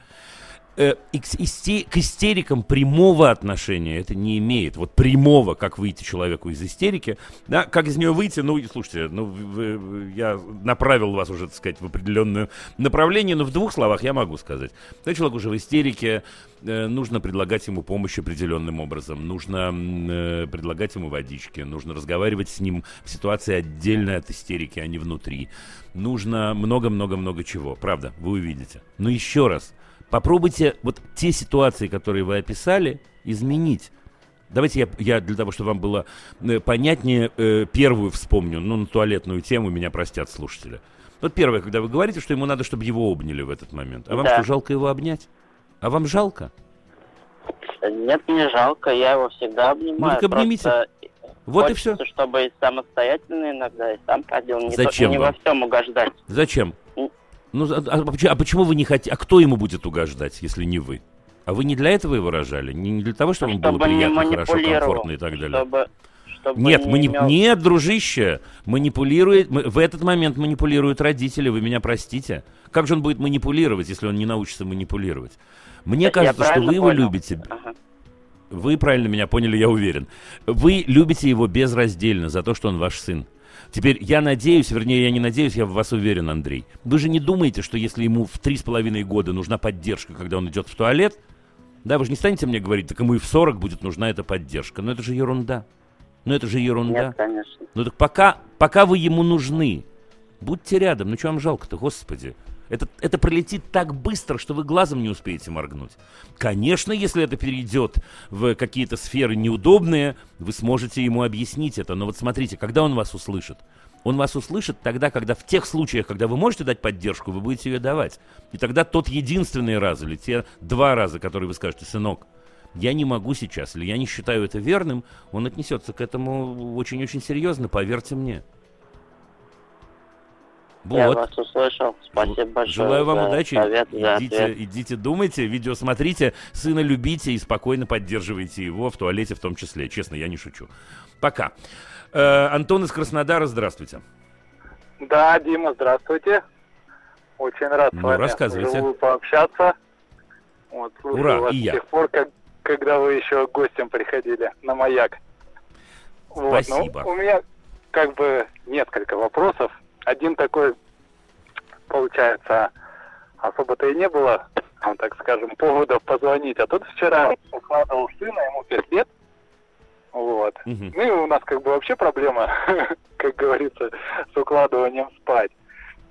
э, к истерикам прямого отношения это не имеет. Вот прямого, как выйти человеку из истерики, да, как из нее выйти, ну, слушайте, ну, вы, я направил вас уже, так сказать, в определенное направление, но в двух словах я могу сказать. Когда человек уже в истерике, э, нужно предлагать ему помощь определенным образом, нужно э, предлагать ему водички, нужно разговаривать с ним в ситуации отдельной от истерики, а не внутри. Нужно много-много-много чего, правда, вы увидите. Но еще раз, Попробуйте вот те ситуации, которые вы описали, изменить. Давайте я, я для того, чтобы вам было э, понятнее, э, первую вспомню, ну, на туалетную тему, меня простят слушатели. Вот первое, когда вы говорите, что ему надо, чтобы его обняли в этот момент. А вам да. что, жалко его обнять? А вам жалко? Нет, не жалко, я его всегда обнимаю. Ну, так обнимите. Просто вот и все. чтобы и самостоятельно иногда, и сам ходил. Не, Зачем то, не во всем угождать. Зачем? Ну, а, а, а почему вы не хотите... А кто ему будет угождать, если не вы? А вы не для этого его рожали? Не, не для того, чтобы, чтобы было приятно, хорошо, комфортно и так далее? Чтобы, чтобы Нет, не мани... имел... Нет, дружище, манипулирует, в этот момент манипулируют родители, вы меня простите. Как же он будет манипулировать, если он не научится манипулировать? Мне так кажется, что вы его понял. любите. Ага. Вы правильно меня поняли, я уверен. Вы любите его безраздельно за то, что он ваш сын. Теперь я надеюсь, вернее, я не надеюсь, я в вас уверен, Андрей. Вы же не думаете, что если ему в три с половиной года нужна поддержка, когда он идет в туалет, да, вы же не станете мне говорить, так ему и в 40 будет нужна эта поддержка. Но это же ерунда. Но это же ерунда. Нет, конечно. Ну так пока, пока вы ему нужны, будьте рядом. Ну что вам жалко-то, господи? Это, это пролетит так быстро, что вы глазом не успеете моргнуть. Конечно, если это перейдет в какие-то сферы неудобные, вы сможете ему объяснить это. Но вот смотрите, когда он вас услышит? Он вас услышит тогда, когда в тех случаях, когда вы можете дать поддержку, вы будете ее давать. И тогда тот единственный раз или те два раза, которые вы скажете, сынок, я не могу сейчас, или я не считаю это верным, он отнесется к этому очень-очень серьезно, поверьте мне. Вот. Я вас услышал. Спасибо большое. Желаю вам удачи. Совет, идите, идите, думайте, видео смотрите, сына любите и спокойно поддерживайте его в туалете в том числе. Честно, я не шучу. Пока. Э, Антон из Краснодара, здравствуйте. Да, Дима, здравствуйте. Очень рад ну, с вами рассказывайте. пообщаться. Вот, Ура, вас и я. С тех пор, как, когда вы еще гостем приходили на маяк. Спасибо. Вот, ну, у меня как бы несколько вопросов один такой, получается, особо-то и не было, так скажем, поводов позвонить. А тут вчера укладывал сына, ему 5 лет. Вот. Угу. Ну и у нас как бы вообще проблема, как говорится, с укладыванием спать.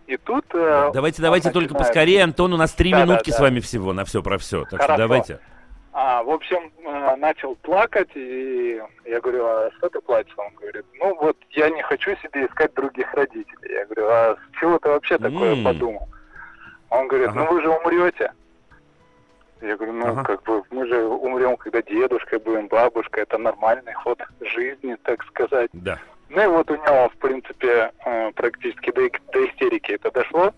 И тут... Э, давайте, давайте начинает... только поскорее, Антон, у нас три да, минутки да, да. с вами всего на все про все. Так Хорошо. что давайте. А, в общем, э, начал плакать, и я говорю, а что ты плачешь? Он говорит, ну вот я не хочу себе искать других родителей. Я говорю, а с чего ты вообще такое mm. подумал? Он говорит, ага. ну вы же умрете. Я говорю, ну ага. как бы мы же умрем, когда дедушкой будем, бабушкой, это нормальный ход жизни, так сказать. Да. Ну и вот у него, в принципе, э, практически до, до истерики это дошло.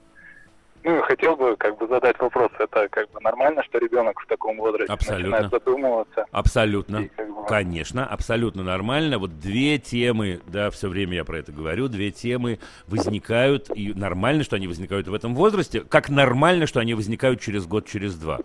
Ну, хотел бы как бы задать вопрос, это как бы нормально, что ребенок в таком возрасте абсолютно. начинает задумываться? Абсолютно, и, как бы... конечно, абсолютно нормально. Вот две темы, да, все время я про это говорю, две темы возникают, и нормально, что они возникают в этом возрасте, как нормально, что они возникают через год, через два.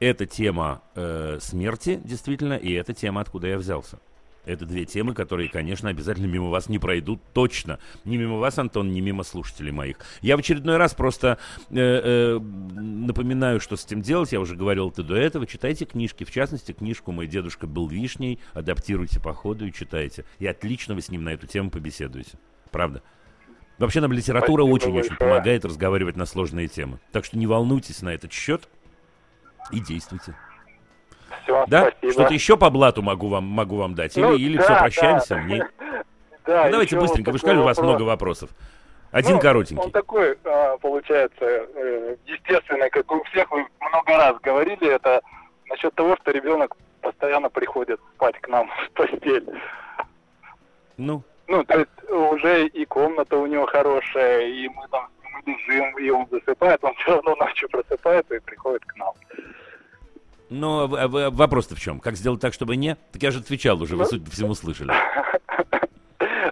Это тема э, смерти, действительно, и это тема, откуда я взялся. Это две темы, которые, конечно, обязательно мимо вас не пройдут, точно. Не мимо вас, Антон, не мимо слушателей моих. Я в очередной раз просто э, э, напоминаю, что с этим делать. Я уже говорил это до этого. Читайте книжки, в частности, книжку «Мой дедушка был вишней». Адаптируйте по ходу и читайте. И отлично вы с ним на эту тему побеседуете. Правда. Вообще нам литература очень-очень помогает разговаривать на сложные темы. Так что не волнуйтесь на этот счет и действуйте. Все, да? спасибо. Что-то еще по блату могу вам, могу вам дать? Или, ну, или да, все, прощаемся? Да. Не... Да, ну, давайте быстренько, вы сказали, у вас много вопросов. Один ну, коротенький. Он такой, а, получается, э, естественный, как у всех вы много раз говорили, это насчет того, что ребенок постоянно приходит спать к нам в постель. Ну? Ну, то есть уже и комната у него хорошая, и мы там мы лежим, и он засыпает, он все равно ночью просыпается и приходит к нам. Но вопрос-то в чем? Как сделать так, чтобы не? Так я же отвечал уже, вы, ну, судя по всему, слышали.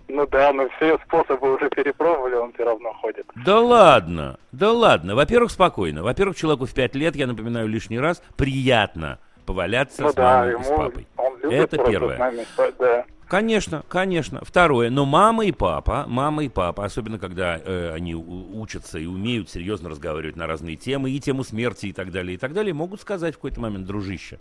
Ну да, но все способы уже перепробовали, он все равно ходит. Да ладно, да ладно. Во-первых, спокойно. Во-первых, человеку в пять лет, я напоминаю лишний раз, приятно поваляться ну, с да, мамой ему, и с папой. Это первое. Нами, да. Конечно, конечно. Второе, но мама и папа, мама и папа, особенно когда э, они учатся и умеют серьезно разговаривать на разные темы, и тему смерти и так далее, и так далее, могут сказать в какой-то момент, дружище,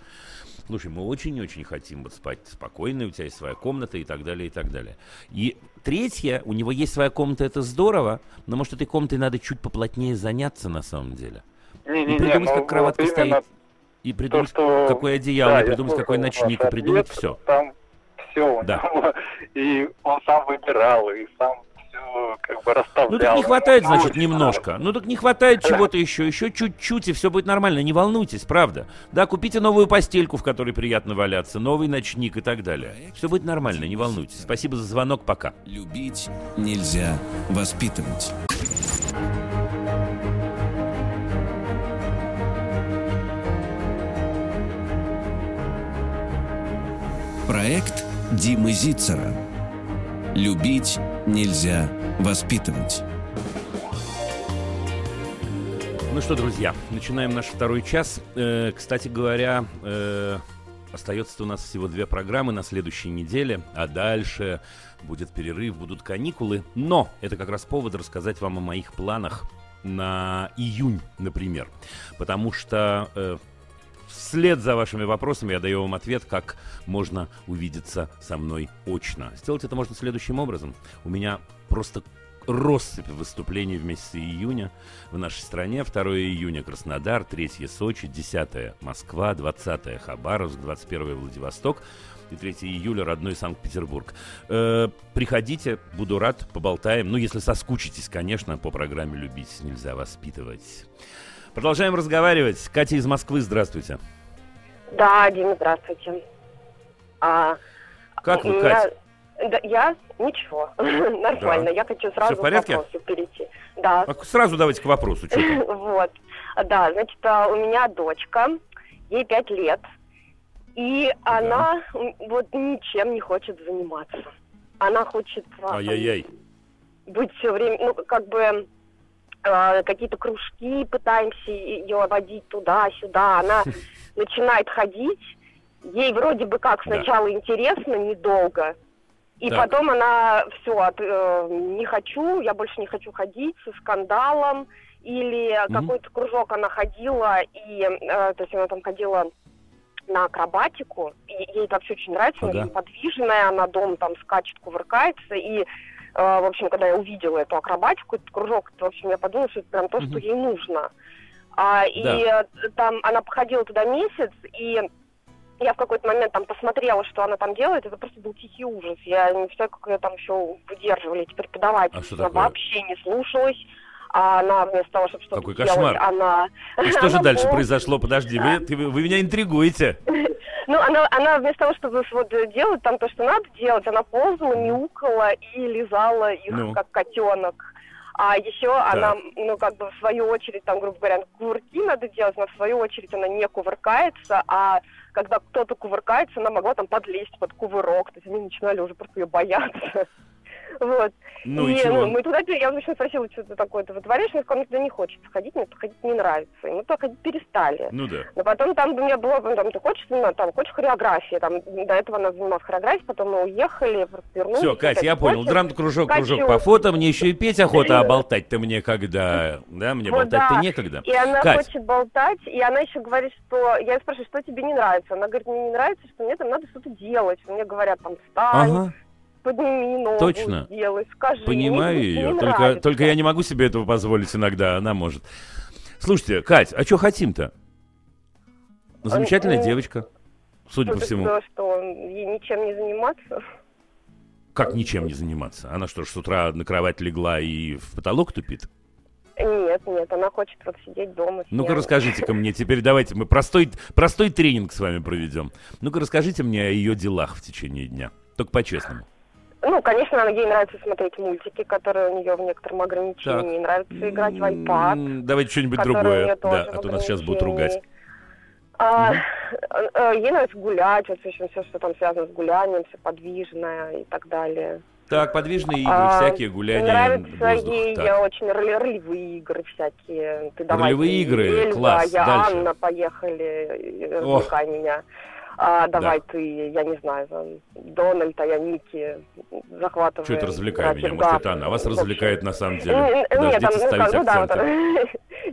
слушай, мы очень-очень хотим вот спать спокойно, у тебя есть своя комната и так далее, и так далее. И третье, у него есть своя комната, это здорово, но может этой комнатой надо чуть поплотнее заняться на самом деле. Не, не, и придумать, не, как ну, кроватка вот стоит, и придумать, то, что... какое одеяло, да, и придумать, какой ночник, и придумать все. Там все у да. него. И он сам выбирал, и сам все как бы расставлял. Ну так не хватает, значит, немножко. Ну так не хватает чего-то еще, еще чуть-чуть, и все будет нормально. Не волнуйтесь, правда. Да, купите новую постельку, в которой приятно валяться, новый ночник и так далее. Все будет нормально, не волнуйтесь. Спасибо за звонок, пока. Любить нельзя воспитывать. Проект Димы Зицера. Любить нельзя воспитывать. Ну что, друзья, начинаем наш второй час. Э, кстати говоря, э, остается у нас всего две программы на следующей неделе, а дальше будет перерыв, будут каникулы. Но это как раз повод рассказать вам о моих планах на июнь, например. Потому что э, вслед за вашими вопросами я даю вам ответ, как можно увидеться со мной очно. Сделать это можно следующим образом. У меня просто россыпь выступлений в месяце июня в нашей стране. 2 июня Краснодар, 3 Сочи, 10 Москва, 20 Хабаровск, 21 Владивосток и 3 июля родной Санкт-Петербург. Э, приходите, буду рад, поболтаем. Ну, если соскучитесь, конечно, по программе «Любить нельзя воспитывать». Продолжаем разговаривать. Катя из Москвы, здравствуйте. Да, Дима, здравствуйте. А, как вы. Катя? Да, я ничего, нормально. Да. Я хочу сразу к вопросу перейти. Да. А сразу давайте к вопросу. вот. Да, значит, а, у меня дочка, ей пять лет, и да. она вот ничем не хочет заниматься. Она хочет а, Ай-яй-яй. быть все время, ну, как бы какие-то кружки пытаемся ее водить туда-сюда. Она начинает ходить. Ей вроде бы как сначала да. интересно, недолго. И так. потом она все, от, э, не хочу, я больше не хочу ходить со скандалом. Или угу. какой-то кружок она ходила, и, э, то есть она там ходила на акробатику, и ей это вообще очень нравится, ага. она очень подвижная, она дома там скачет, кувыркается, и, э, в общем, когда я увидела эту акробатику, этот кружок, то, в общем, я подумала, что это прям то, что ей нужно. А, да. И там она походила туда месяц, и я в какой-то момент там посмотрела, что она там делает, это просто был тихий ужас. Я не знаю, как ее там еще выдерживали эти преподаватели. А что она такое? вообще не слушалась. А она вместо того, чтобы что-то Какой кошмар. она... И что же дальше произошло? Подожди, вы, вы меня интригуете. Ну, она, она вместо того, чтобы вот делать там то, что надо делать, она ползала, мяукала и лизала их, ну. как котенок. А еще так. она, ну, как бы в свою очередь, там, грубо говоря, кувырки надо делать, но в свою очередь она не кувыркается, а когда кто-то кувыркается, она могла там подлезть под кувырок, то есть они начинали уже просто ее бояться. Вот. Ну и, и чего? Ну, мы туда, я очень спросила, что ты такое ты вытворяешь, мне сказала, туда не хочется ходить, мне ходить не нравится. И мы туда ходить перестали. Ну да. Но потом там у меня было, там, ты хочешь, ну, там, хочешь хореографии, там, до этого она занималась хореографией, потом мы уехали, вернулись. Все, Катя, я понял, драм-кружок, кружок по фото, мне еще и петь охота, а болтать-то мне когда, да, мне болтать-то некогда. И она хочет болтать, и она еще говорит, что, я спрашиваю, что тебе не нравится? Она говорит, мне не нравится, что мне там надо что-то делать. Мне говорят, там, встань, подними ногу, Точно. сделай, скажи. Понимаю мне ее, только, только я не могу себе этого позволить иногда, она может. Слушайте, Кать, а что хотим-то? Замечательная ну, девочка, судя по всему. Что, что ей ничем не заниматься? Как ничем не заниматься? Она что ж, с утра на кровать легла и в потолок тупит? Нет, нет, она хочет вот сидеть дома. Ну-ка расскажите-ка мне, теперь давайте мы простой, простой тренинг с вами проведем. Ну-ка расскажите мне о ее делах в течение дня, только по-честному. Ну, конечно, ей нравится смотреть мультики, которые у нее в некотором ограничении. Так. Нравится играть в iPad. Давайте что-нибудь другое. Да, а то нас сейчас будут ругать. А, mm Ей нравится гулять, вот все, все, что там связано с гулянием, все подвижное и так далее. Так, подвижные игры, а, всякие гуляния. Нравится воздух. ей так. очень ролевые игры всякие. Ты ролевые игры, Эльза, класс. Я Дальше. Анна, поехали, развлекай меня а, давай да. ты, я не знаю, Дональд, а я Ники, захватываю. Что это развлекает меня? Может, это она вас развлекает на самом деле? Нет, там, ну, ну, да,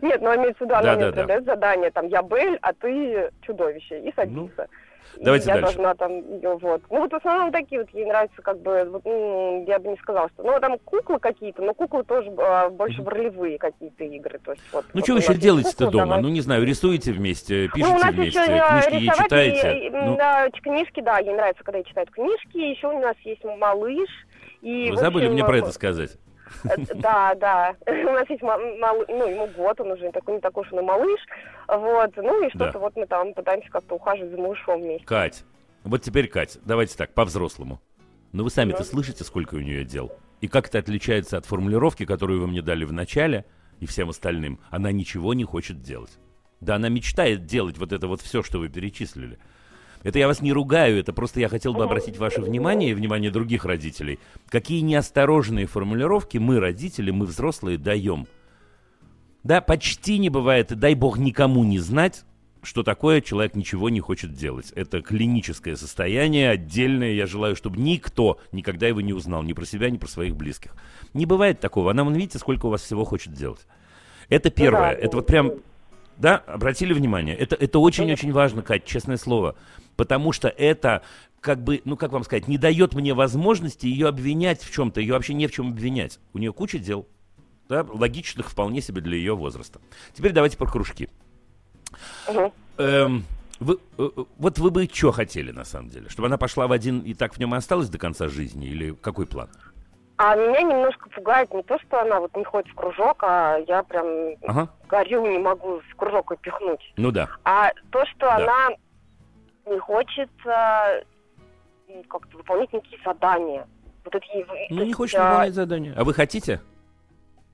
Нет, но имеется в виду, она мне да, задание, там, я Бель, а ты чудовище, и садится. Ну. Давайте я дальше. должна там ее вот. Ну вот в основном такие вот ей нравятся как бы, вот, ну, я бы не сказала, что, ну там куклы какие-то, но куклы тоже а, больше в ролевые какие-то игры. То есть, вот, ну вот что вы еще делаете-то дома? Давай. Ну не знаю, рисуете вместе, ну, пишете ну, вместе, еще, книжки ей читаете? И, ну... Да, книжки, да, ей нравится, когда ей читают книжки. Еще у нас есть малыш. И, Вы забыли мне про это сказать? Э, да, да. У нас есть ну, ему год, он уже такой, не такой уж он и малыш. Вот, ну и что-то вот мы там пытаемся как-то ухаживать за малышом вместе. Кать, вот теперь, Кать, давайте так, по-взрослому. Но вы сами-то слышите, сколько у нее дел? И как это отличается от формулировки, которую вы мне дали в начале и всем остальным? Она ничего не хочет делать. Да она мечтает делать вот это вот все, что вы перечислили. Это я вас не ругаю, это просто я хотел бы обратить ваше внимание и внимание других родителей. Какие неосторожные формулировки мы, родители, мы взрослые, даем. Да, почти не бывает, и дай бог никому не знать, что такое человек ничего не хочет делать. Это клиническое состояние, отдельное. Я желаю, чтобы никто никогда его не узнал, ни про себя, ни про своих близких. Не бывает такого. А нам, видите, сколько у вас всего хочет делать. Это первое. Ну, да. Это вот прям да, обратили внимание? Это, это очень-очень важно, Кать, честное слово. Потому что это, как бы, ну как вам сказать, не дает мне возможности ее обвинять в чем-то. Ее вообще не в чем обвинять. У нее куча дел. Да, логичных вполне себе для ее возраста. Теперь давайте про кружки. Угу. Эм, вы, э, э, вот вы бы что хотели, на самом деле? Чтобы она пошла в один и так в нем и осталась до конца жизни? Или какой план? А меня немножко пугает не то, что она вот не ходит в кружок, а я прям ага. горю, не могу в кружок пихнуть. Ну да. А то, что да. она не хочет э, как-то выполнять никакие задания. Вот это, ну, не хочет а... выполнять задания. А вы хотите?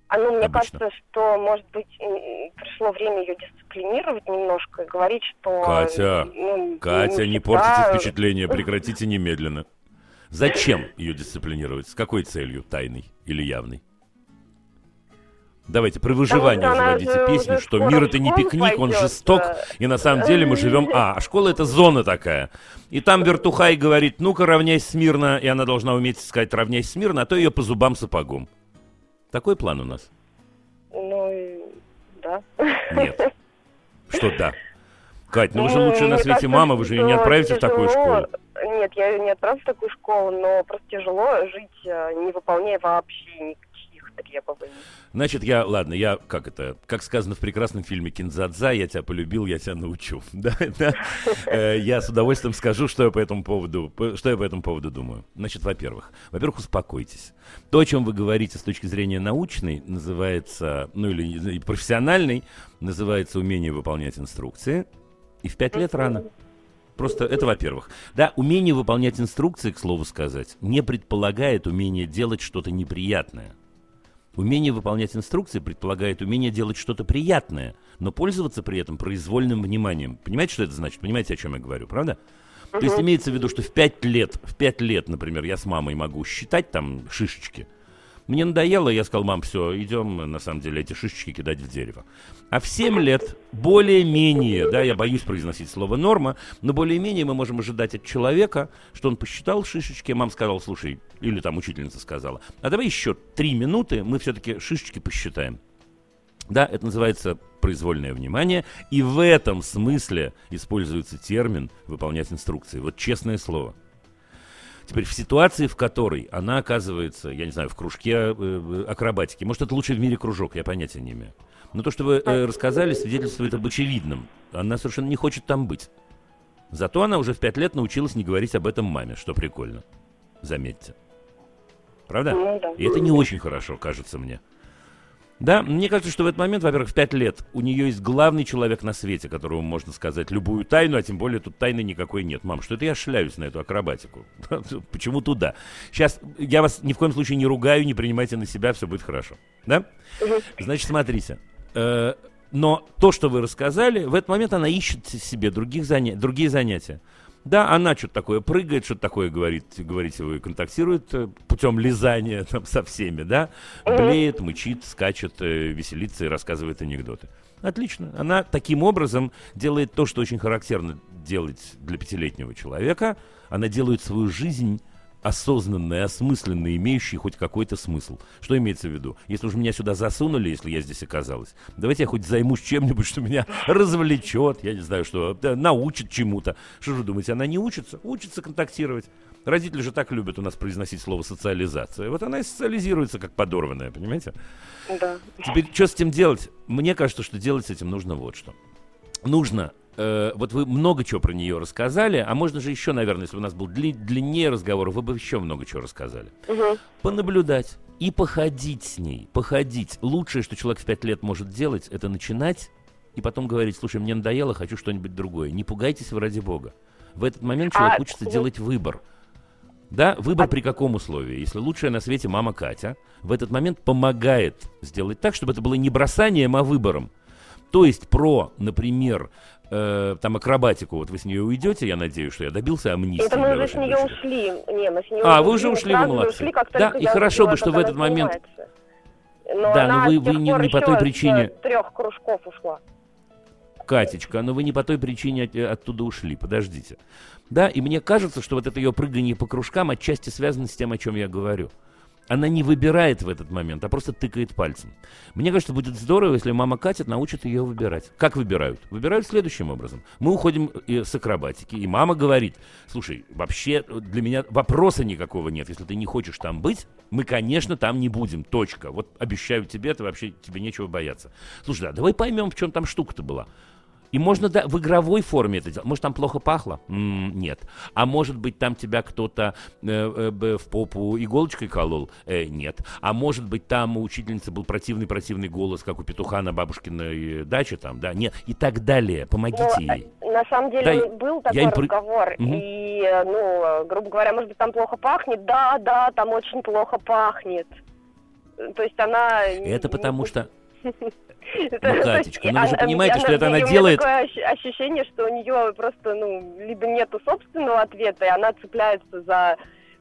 А ну, мне Обычно. кажется, что, может быть, пришло время ее дисциплинировать немножко и говорить, что... Катя, ну, Катя, не, не портите впечатление, прекратите немедленно. Зачем ее дисциплинировать? С какой целью? Тайной или явной? Давайте про выживание заводите песню, что мир это не пикник, он жесток, и на самом деле мы живем... А, а школа это зона такая. И там Вертухай говорит, ну-ка равняйся смирно, и она должна уметь сказать равняйся смирно, а то ее по зубам сапогом. Такой план у нас? Ну, да. Нет. Что да? Кать, ну вы же лучшая на свете мама, вы же ее не отправите в такую школу. Нет, я ее не отправлю в такую школу, но просто тяжело жить, э, не выполняя вообще никаких требований. Значит, я, ладно, я, как это, как сказано в прекрасном фильме «Кинзадза», я тебя полюбил, я тебя научу. Да, да. Э, я с удовольствием скажу, что я по этому поводу, что я по этому поводу думаю. Значит, во-первых, во-первых, успокойтесь. То, о чем вы говорите с точки зрения научной, называется, ну или профессиональной, называется умение выполнять инструкции. И в пять лет рано. Просто это во-первых. Да, умение выполнять инструкции, к слову сказать, не предполагает умение делать что-то неприятное. Умение выполнять инструкции предполагает умение делать что-то приятное, но пользоваться при этом произвольным вниманием. Понимаете, что это значит? Понимаете, о чем я говорю, правда? Uh-huh. То есть имеется в виду, что в пять лет, в пять лет, например, я с мамой могу считать там шишечки, мне надоело, я сказал, мам, все, идем, на самом деле, эти шишечки кидать в дерево. А в 7 лет более-менее, да, я боюсь произносить слово норма, но более-менее мы можем ожидать от человека, что он посчитал шишечки, мам сказала, слушай, или там учительница сказала, а давай еще три минуты, мы все-таки шишечки посчитаем. Да, это называется произвольное внимание, и в этом смысле используется термин «выполнять инструкции». Вот честное слово – Теперь в ситуации, в которой она оказывается, я не знаю, в кружке э, акробатики, может, это лучший в мире кружок, я понятия не имею. Но то, что вы э, рассказали, свидетельствует об очевидном. Она совершенно не хочет там быть. Зато она уже в пять лет научилась не говорить об этом маме, что прикольно. Заметьте. Правда? Ну И это не очень хорошо, кажется мне. Да, мне кажется, что в этот момент, во-первых, в пять лет у нее есть главный человек на свете, которому можно сказать любую тайну, а тем более тут тайны никакой нет. Мам, что это я шляюсь на эту акробатику? Почему туда? Сейчас я вас ни в коем случае не ругаю, не принимайте на себя, все будет хорошо. Да? Значит, смотрите. Э, но то, что вы рассказали, в этот момент она ищет себе других заня... другие занятия. Да, она что-то такое прыгает, что-то такое говорит, говорите вы, контактирует э, путем лизания там, со всеми, да, блеет, мычит, скачет, э, веселится и рассказывает анекдоты. Отлично. Она таким образом делает то, что очень характерно делать для пятилетнего человека. Она делает свою жизнь осознанный, осмысленный, имеющий хоть какой-то смысл. Что имеется в виду? Если уж меня сюда засунули, если я здесь оказалась, давайте я хоть займусь чем-нибудь, что меня развлечет, я не знаю, что научит чему-то. Что же вы думаете, она не учится? Учится контактировать. Родители же так любят у нас произносить слово социализация. Вот она и социализируется как подорванная, понимаете? Да. Теперь что с этим делать? Мне кажется, что делать с этим нужно вот что. Нужно э, вот вы много чего про нее рассказали, а можно же еще, наверное, если у нас был дли- длиннее разговор, вы бы еще много чего рассказали. Угу. Понаблюдать и походить с ней, походить. Лучшее, что человек в пять лет может делать, это начинать и потом говорить, слушай, мне надоело, хочу что-нибудь другое. Не пугайтесь вы ради бога. В этот момент человек а... учится делать выбор. Да, выбор а... при каком условии? Если лучшая на свете мама Катя в этот момент помогает сделать так, чтобы это было не бросанием, а выбором. То есть про, например, э, там акробатику, вот вы с нее уйдете, я надеюсь, что я добился амнистии. Это мы уже с нее дочери. ушли. Не, мы с нее а, вы уже ушли, вы молодцы. Ушли, да, и хорошо бы, что в этот момент... Но да, но вы, вы не, не по той причине... трех кружков ушла. Катечка, но вы не по той причине от, оттуда ушли, подождите. Да, и мне кажется, что вот это ее прыгание по кружкам отчасти связано с тем, о чем я говорю. Она не выбирает в этот момент, а просто тыкает пальцем. Мне кажется, будет здорово, если мама Катя научит ее выбирать. Как выбирают? Выбирают следующим образом. Мы уходим э, с акробатики, и мама говорит, слушай, вообще для меня вопроса никакого нет. Если ты не хочешь там быть, мы, конечно, там не будем. Точка. Вот обещаю тебе, это вообще тебе нечего бояться. Слушай, да, давай поймем, в чем там штука-то была. И можно да, в игровой форме это делать. Может, там плохо пахло? М-м, нет. А может быть, там тебя кто-то э, э, в попу иголочкой колол? Э, нет. А может быть, там у учительницы был противный-противный голос, как у петуха на бабушкиной даче там, да? Нет. И так далее. Помогите ну, ей. На самом деле да, был такой я разговор. Угу. И, ну, грубо говоря, может быть, там плохо пахнет? Да, да, там очень плохо пахнет. То есть она... Это потому что... Ну, Катечка, ну вы же понимаете, что это она делает... такое ощущение, что у нее просто, ну, либо нету собственного ответа, и она цепляется за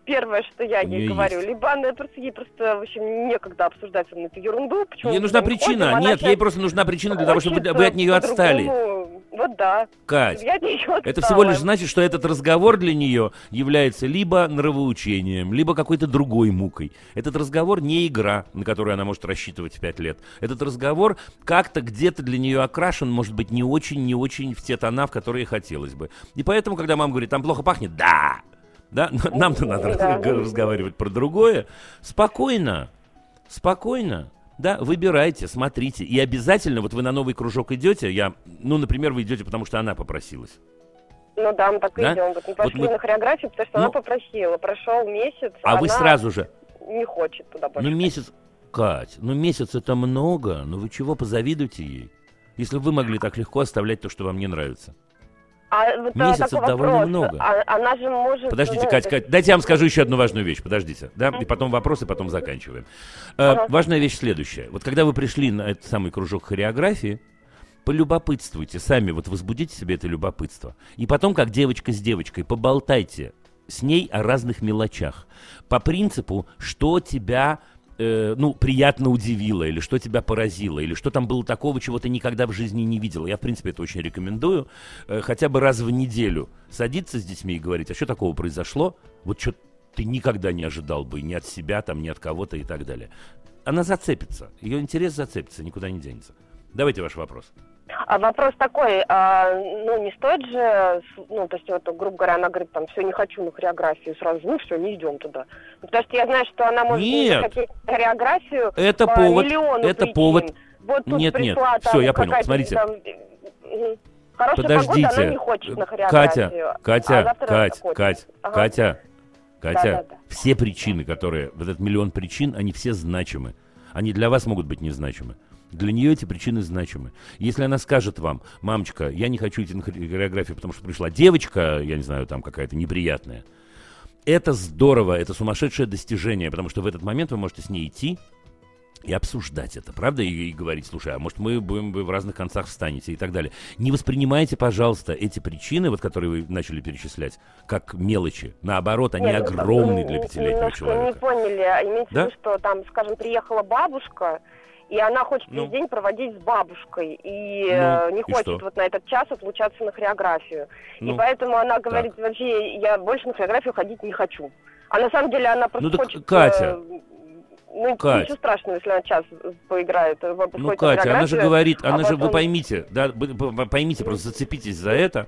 первое, что я ей говорю. Есть. Либо она просто ей просто, в общем, некогда обсуждать со мной эту ерунду. Почему ей нужна причина. Ходим, Нет, ей просто нужна причина для того, чтобы вы, от нее отстали. Вот да. Кать, я это всего лишь значит, что этот разговор для нее является либо нравоучением, либо какой-то другой мукой. Этот разговор не игра, на которую она может рассчитывать в пять лет. Этот разговор как-то где-то для нее окрашен, может быть, не очень, не очень в те тона, в которые хотелось бы. И поэтому, когда мама говорит, там плохо пахнет, да, да, нам-то надо да. разговаривать про другое. Спокойно, спокойно. Да, выбирайте, смотрите. И обязательно, вот вы на новый кружок идете, я, ну, например, вы идете, потому что она попросилась. Ну да, мы так да? идем. Вот мы пошли вот мы... на хореографию, потому что ну, она попросила. Прошел месяц, а вы сразу же не хочет туда больше. Ну месяц, Кать, ну месяц это много. Ну вы чего, позавидуйте ей? Если вы могли так легко оставлять то, что вам не нравится. А вот Месяц это довольно вопрос. много. А, она же может... Подождите, ну, Катя, Катя, дайте я вам скажу еще одну важную вещь. Подождите, да? И потом вопросы, потом заканчиваем. Ага. важная вещь следующая. Вот когда вы пришли на этот самый кружок хореографии, полюбопытствуйте сами, вот возбудите себе это любопытство. И потом, как девочка с девочкой, поболтайте с ней о разных мелочах. По принципу, что тебя э, ну, приятно удивило, или что тебя поразило, или что там было такого, чего ты никогда в жизни не видел. Я, в принципе, это очень рекомендую. Э, хотя бы раз в неделю садиться с детьми и говорить, а что такого произошло? Вот что ты никогда не ожидал бы ни от себя, там, ни от кого-то и так далее. Она зацепится, ее интерес зацепится, никуда не денется. Давайте ваш вопрос. А вопрос такой, а, ну, не стоит же, ну, то есть, вот, грубо говоря, она говорит, там, все, не хочу на хореографию, сразу, ну, все, не идем туда. Ну, потому что я знаю, что она может нет. хореографию это по повод, это причин. повод. Вот тут нет, пришла, нет, там, все, я понял, смотрите. Там, Хорошая Подождите, погода, она не хочет на. Катя, Катя, а Кать, Кать, ага. Катя, Катя, да, да, да. все причины, которые, вот этот миллион причин, они все значимы. Они для вас могут быть незначимы. Для нее эти причины значимы. Если она скажет вам, мамочка, я не хочу идти на хореографию, потому что пришла девочка, я не знаю, там какая-то неприятная, это здорово, это сумасшедшее достижение, потому что в этот момент вы можете с ней идти и обсуждать это, правда, и, и говорить, слушай, а может мы будем вы в разных концах встанете и так далее. Не воспринимайте, пожалуйста, эти причины, вот которые вы начали перечислять, как мелочи. Наоборот, они Нет, огромные для пятилетнего человека. Не поняли, а имеется да? в виду, что там, скажем, приехала бабушка, и она хочет ну. весь день проводить с бабушкой, и ну, не и хочет что? вот на этот час отлучаться на хореографию. Ну, и поэтому она говорит, так. вообще, я больше на хореографию ходить не хочу. А на самом деле она просто ну, хочет... Э, Катя, ну, Кать. ничего страшного, если она час поиграет. Э, ну, Катя, она же говорит, она а же, потом... вы поймите, да, поймите, просто зацепитесь за это,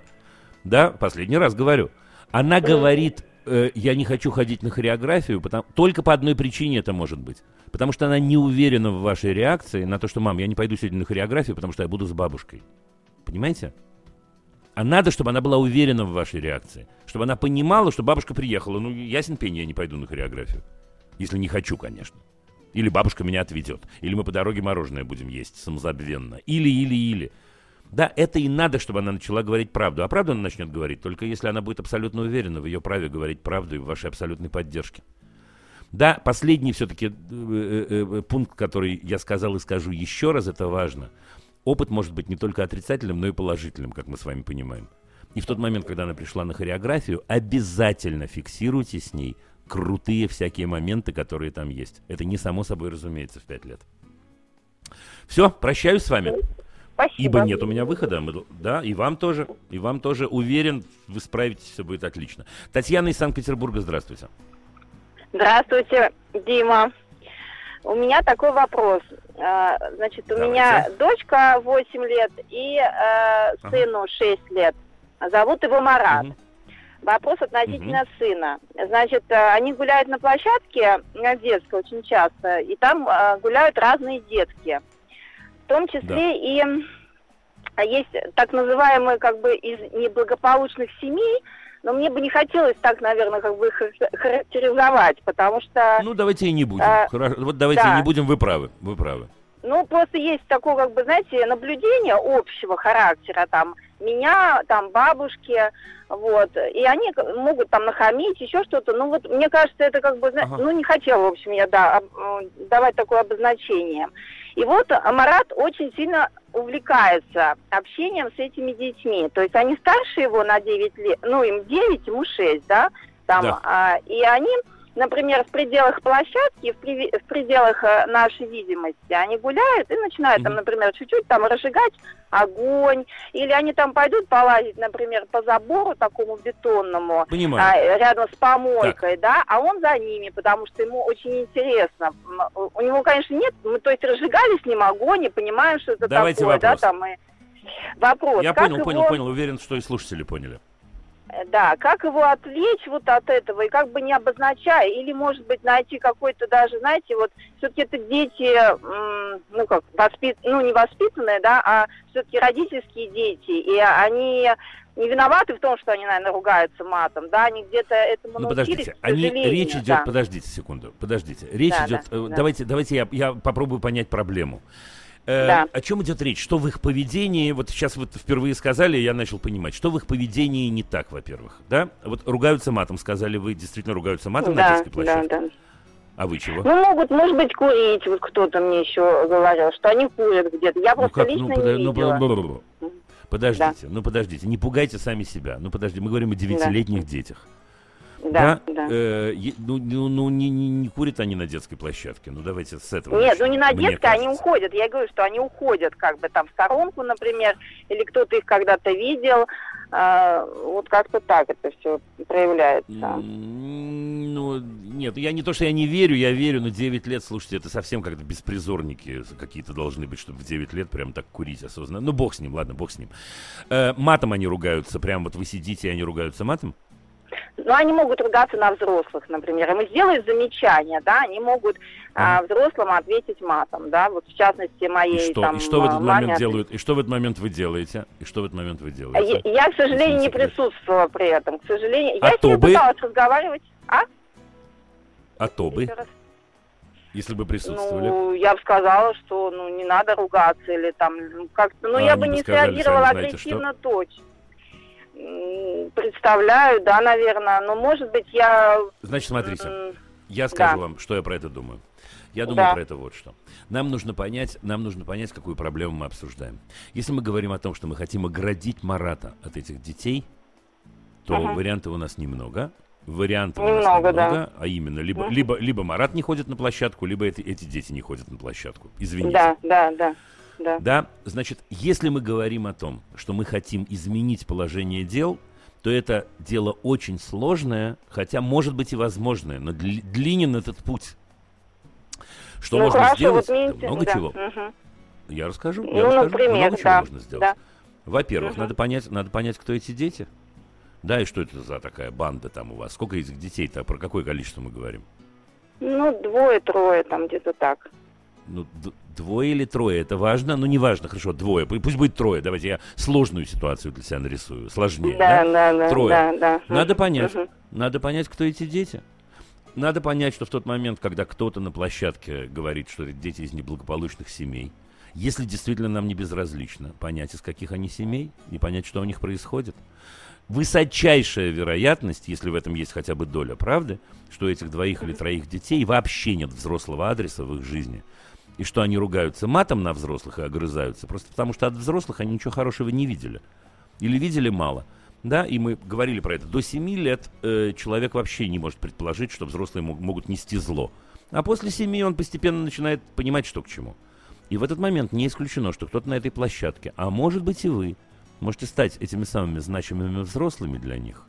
да, последний раз говорю. Она говорит, э, я не хочу ходить на хореографию, потому, только по одной причине это может быть. Потому что она не уверена в вашей реакции на то, что, мам, я не пойду сегодня на хореографию, потому что я буду с бабушкой. Понимаете? А надо, чтобы она была уверена в вашей реакции. Чтобы она понимала, что бабушка приехала. Ну, ясен пень, я не пойду на хореографию. Если не хочу, конечно. Или бабушка меня отведет. Или мы по дороге мороженое будем есть самозабвенно. Или, или, или. Да, это и надо, чтобы она начала говорить правду. А правду она начнет говорить, только если она будет абсолютно уверена в ее праве говорить правду и в вашей абсолютной поддержке. Да, последний все-таки э, э, э, пункт, который я сказал и скажу еще раз, это важно. опыт может быть не только отрицательным, но и положительным, как мы с вами понимаем. И в тот момент, когда она пришла на хореографию, обязательно фиксируйте с ней крутые всякие моменты, которые там есть. Это не само собой разумеется в пять лет. Все, прощаюсь с вами. Спасибо. Ибо нет у меня выхода. Мы, да, и вам тоже. И вам тоже. Уверен, вы справитесь, все будет отлично. Татьяна из Санкт-Петербурга, здравствуйте. Здравствуйте, Дима. У меня такой вопрос. А, значит, у Давайте. меня дочка 8 лет и э, сыну ага. 6 лет. Зовут его Марат. Угу. Вопрос относительно угу. сына. Значит, э, они гуляют на площадке детской очень часто, и там э, гуляют разные детки. В том числе да. и есть так называемые как бы из неблагополучных семей, но мне бы не хотелось так, наверное, как бы характеризовать, потому что... Ну, давайте и не будем. А, Вот давайте да. и не будем, вы правы, вы правы. Ну, просто есть такое, как бы, знаете, наблюдение общего характера, там, меня, там, бабушки, вот, и они могут там нахамить, еще что-то, ну, вот, мне кажется, это как бы, ага. ну, не хотела, в общем, я, да, давать такое обозначение. И вот Марат очень сильно увлекается общением с этими детьми. То есть они старше его на 9 лет, ну, им 9, ему 6, да, там, да. А, и они например, в пределах площадки, в, при, в пределах э, нашей видимости, они гуляют и начинают там, например, чуть-чуть там разжигать огонь, или они там пойдут полазить, например, по забору такому бетонному, а, рядом с помойкой, так. да, а он за ними, потому что ему очень интересно. У него, конечно, нет, мы, то есть разжигали с ним огонь и понимаем, что это Давайте такое, вопрос. да, там и... Вопрос. Я понял, его... понял, понял, уверен, что и слушатели поняли. Э, да, как его отвлечь вот от этого и как бы не обозначая, или, может быть, найти какой-то даже, знаете, вот все-таки это дети, ну как, воспит, ну не воспитанные, да, а все-таки родительские дети, и они не виноваты в том, что они, наверное, ругаются матом, да, они где-то этому ну, подождите, они, речь идет, да. подождите секунду, подождите, речь да, идет, да, э, давайте, да. давайте я, я попробую понять проблему. Э, да. О чем идет речь? Что в их поведении, вот сейчас вот впервые сказали, я начал понимать, что в их поведении не так, во-первых, да? Вот ругаются матом, сказали вы, действительно ругаются матом да, на детской площадке? Да, да. А вы чего? Ну, могут, может быть, курить, вот кто-то мне еще говорил, что они курят где-то. Я ну, просто как? лично ну, не ну, видела. Подождите, да. ну подождите, не пугайте сами себя. Ну подожди, мы говорим о девятилетних да. детях. Да, да. да. Э, ну, ну, ну не, не, не курят они на детской площадке. Ну, давайте с этого Нет, начнем, ну не на детской, они уходят. Я говорю, что они уходят как бы там в сторонку, например, или кто-то их когда-то видел. А, вот как-то так это все проявляется. Ну, нет, я не то, что я не верю, я верю, но 9 лет, слушайте, это совсем как-то беспризорники какие-то должны быть, чтобы в 9 лет прям так курить осознанно. Ну, бог с ним, ладно, бог с ним. Э, матом они ругаются, прям вот вы сидите, и они ругаются матом? Ну, они могут ругаться на взрослых, например. Ему сделают замечание, да, они могут а, взрослым ответить матом, да, вот в частности моей и что, там и что в этот маме момент делают? И что в этот момент вы делаете? И что в этот момент вы делаете? Я, я к сожалению, не присутствовала при этом. К сожалению, а я ним бы... пыталась разговаривать. А? А то бы? Если бы присутствовали. Ну, я бы сказала, что ну не надо ругаться или там ну, как-то. Ну, а, я бы не среагировала агрессивно точно представляю, да, наверное, но может быть я... Значит, смотрите, я скажу да. вам, что я про это думаю. Я думаю да. про это вот что. Нам нужно понять, нам нужно понять, какую проблему мы обсуждаем. Если мы говорим о том, что мы хотим оградить Марата от этих детей, то uh вариантов у нас немного. Вариантов немного, у нас немного, да. а именно либо, uh либо, либо Марат не ходит на площадку, либо эти, эти дети не ходят на площадку. Извините. Да, да, да да. Да, значит, если мы говорим о том, что мы хотим изменить положение дел, то это дело очень сложное, хотя может быть и возможное, но дли, длинен этот путь. Что ну, можно хорошо, сделать? Вот много да. чего. Угу. Я расскажу. Ну, я расскажу. Например, много да. чего можно сделать. Да. Во-первых, угу. надо понять, надо понять, кто эти дети. Да, и что это за такая банда там у вас? Сколько этих детей-то? Про какое количество мы говорим? Ну, двое-трое там где-то так. Ну, двое или трое, это важно, ну не важно, хорошо, двое, пусть будет трое, давайте я сложную ситуацию для себя нарисую, сложнее, да? Да, да, трое. Да, да. Надо понять, угу. надо понять, кто эти дети. Надо понять, что в тот момент, когда кто-то на площадке говорит, что это дети из неблагополучных семей, если действительно нам не безразлично понять, из каких они семей, и понять, что у них происходит, высочайшая вероятность, если в этом есть хотя бы доля правды, что у этих двоих или троих детей вообще нет взрослого адреса в их жизни – и что они ругаются матом на взрослых и огрызаются, просто потому что от взрослых они ничего хорошего не видели. Или видели мало. Да, и мы говорили про это. До 7 лет э, человек вообще не может предположить, что взрослые мог, могут нести зло. А после 7 он постепенно начинает понимать, что к чему. И в этот момент не исключено, что кто-то на этой площадке, а может быть и вы, можете стать этими самыми значимыми взрослыми для них.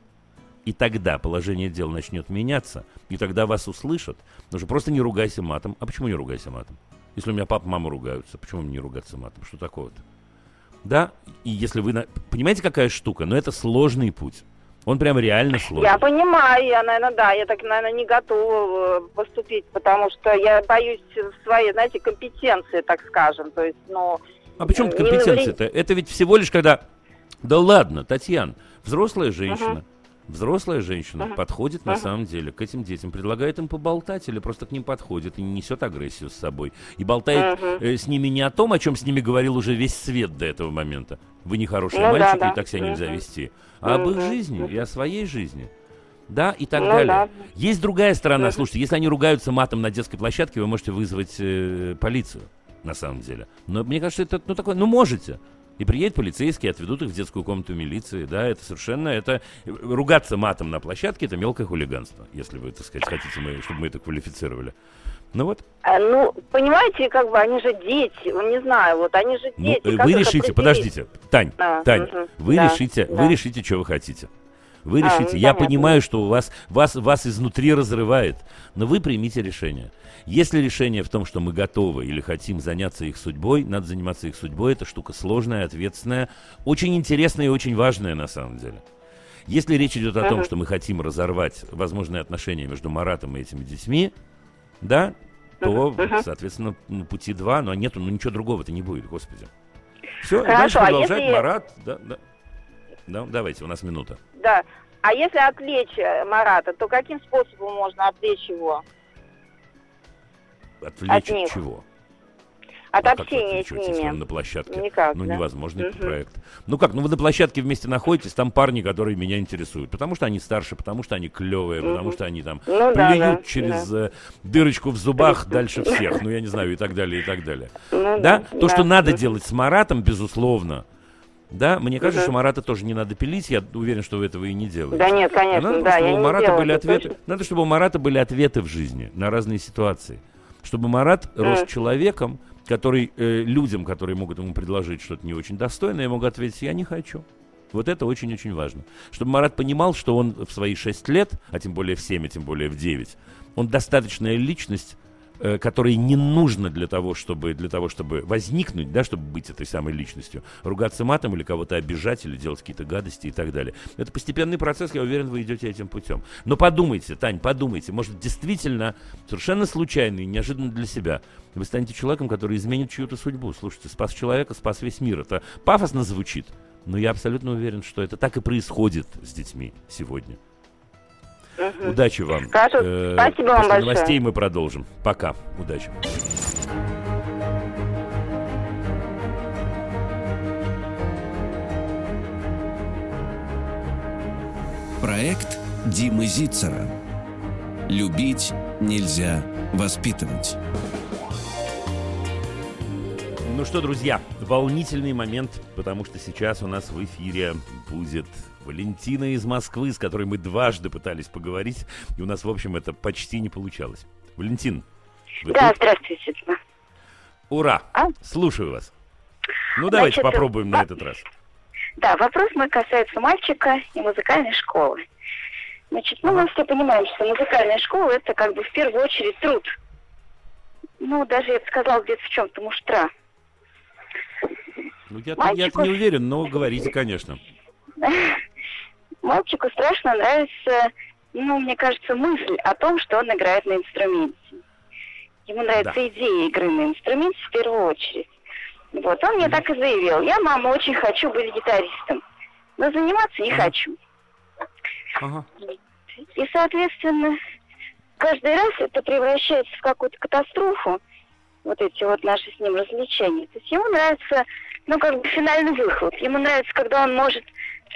И тогда положение дел начнет меняться, и тогда вас услышат. Но же просто не ругайся матом. А почему не ругайся матом? Если у меня папа, мама ругаются, почему мне не ругаться матом? Что такого-то? Да, и если вы... Понимаете, какая штука? Но это сложный путь. Он прям реально сложный. Я понимаю, я, наверное, да, я так, наверное, не готова э, поступить, потому что я боюсь своей, знаете, компетенции, так скажем. То есть, ну... А почему компетенция-то? Это ведь всего лишь когда... Да ладно, Татьяна, взрослая женщина, uh-huh Взрослая женщина uh-huh. подходит uh-huh. на самом деле к этим детям, предлагает им поболтать или просто к ним подходит и не несет агрессию с собой. И болтает uh-huh. э, с ними не о том, о чем с ними говорил уже весь свет до этого момента. Вы не хорошие ну, мальчики, да, да. и так себя uh-huh. нельзя вести. А об их жизни и о своей жизни. Да, и так ну, далее. Да. Есть другая сторона. Слушайте, если они ругаются матом на детской площадке, вы можете вызвать э, полицию, на самом деле. Но мне кажется, это ну такое, ну можете. И приедет полицейский, отведут их в детскую комнату милиции. Да, это совершенно, это ругаться матом на площадке, это мелкое хулиганство, если вы, так сказать, хотите, мы, чтобы мы это квалифицировали. Ну вот. А, ну, понимаете, как бы они же дети, ну, не знаю, вот они же ну, дети. Ну, вы решите, подождите, Тань, а, Тань, угу, вы да, решите, да. вы решите, что вы хотите. Вы а, решите. Ну, Я понятно. понимаю, что у вас, вас, вас изнутри разрывает, но вы примите решение. Если решение в том, что мы готовы или хотим заняться их судьбой, надо заниматься их судьбой. Это штука сложная, ответственная, очень интересная и очень важная на самом деле. Если речь идет о том, что мы хотим разорвать возможные отношения между Маратом и этими детьми, да, то, соответственно, ну, пути два, но нету, ну ничего другого-то не будет, господи. Все, Хорошо, дальше продолжать, а если... Марат, да, да. Да, давайте, у нас минута. Да. А если отвлечь э, Марата, то каким способом можно отвлечь его? Отвлечь от, них. чего? От ну, общения с ними. На площадке? Никак, Ну, да? невозможный угу. проект. Ну как, ну вы на площадке вместе находитесь, там парни, которые меня интересуют. Потому что они старше, потому что они клевые, угу. потому что они там ну, плюют да, да, через да. Э, дырочку в зубах дальше всех. Ну, я не знаю, и так далее, и так далее. Ну, да? То, да. что надо делать с Маратом, безусловно, да, мне кажется, угу. что Марата тоже не надо пилить. Я уверен, что вы этого и не делаете. Да нет, конечно, надо, да. Чтобы у Марата были ответы. Точно. Надо, чтобы у Марата были ответы в жизни на разные ситуации чтобы Марат mm. рос человеком, который э, людям, которые могут ему предложить что-то не очень достойное, могут ответить, я не хочу. Вот это очень-очень важно. Чтобы Марат понимал, что он в свои 6 лет, а тем более в 7, а тем более в 9, он достаточная личность, Э, которые не нужно для того, чтобы, для того, чтобы возникнуть, да, чтобы быть этой самой личностью. Ругаться матом или кого-то обижать, или делать какие-то гадости и так далее. Это постепенный процесс, я уверен, вы идете этим путем. Но подумайте, Тань, подумайте, может, действительно, совершенно случайно и неожиданно для себя, вы станете человеком, который изменит чью-то судьбу. Слушайте, спас человека, спас весь мир. Это пафосно звучит, но я абсолютно уверен, что это так и происходит с детьми сегодня. Угу. Удачи вам. Хорошо, э, спасибо вам большое. новостей мы продолжим. Пока. Удачи. Проект Димы Зицера. Любить нельзя воспитывать. Ну что, друзья, волнительный момент, потому что сейчас у нас в эфире будет Валентина из Москвы, с которой мы дважды пытались поговорить, и у нас, в общем, это почти не получалось. Валентин, вы Да, тут? здравствуйте. Ура! А? Слушаю вас. Ну, давайте Значит, попробуем на этот раз. Да, вопрос мой касается мальчика и музыкальной школы. Значит, ну, мы все понимаем, что музыкальная школа это как бы в первую очередь труд. Ну, даже я бы сказала, где-то в чем-то муштра. Ну, я, Мальчику... я не уверен, но говорите, конечно. Мальчику страшно нравится, ну, мне кажется, мысль о том, что он играет на инструменте. Ему нравится да. идея игры на инструменте в первую очередь. Вот, он мне mm так и заявил. Я, мама, очень хочу быть гитаристом, но заниматься не mm хочу. Ага. И, соответственно, каждый раз это превращается в какую-то катастрофу, вот эти вот наши с ним развлечения. То есть ему нравится, ну, как бы финальный выход. Ему нравится, когда он может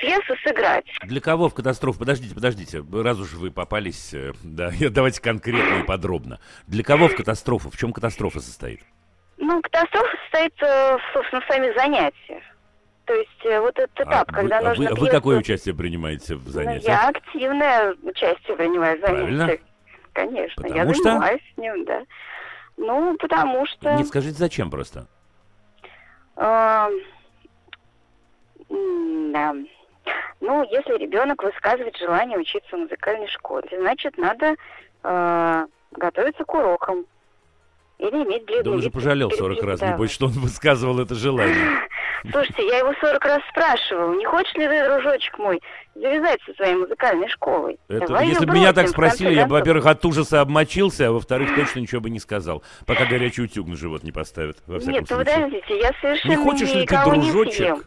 пьесу сыграть. Для кого в катастрофу? Подождите, подождите. Раз уж вы попались, э, да, давайте конкретно и подробно. Для кого в катастрофу? В чем катастрофа состоит? Ну, катастрофа состоит, собственно, в самих занятиях. То есть э, вот этот этап, а когда вы, нужно... А вы, а вы какое участие принимаете в занятиях? Ну, я активное участие принимаю в занятиях. Правильно. Конечно, потому я что? занимаюсь с ним, да. Ну, потому что... Не скажите, зачем просто? А, да. Ну, если ребенок высказывает желание учиться в музыкальной школе, значит, надо э, готовиться к урокам. Или иметь бледный Да он же пожалел перед 40 раз, преподавателем. небось, что он высказывал это желание. Слушайте, я его 40 раз спрашивала, не хочешь ли ты, дружочек мой, завязать со своей музыкальной школой? Это, Давай если бы меня так спросили, я бы, во-первых, от ужаса обмочился, а во-вторых, точно ничего бы не сказал, пока горячий утюг на живот не поставят, во всяком Нет, случае. подождите, я совершенно Не хочешь ли ты, не дружочек? съем.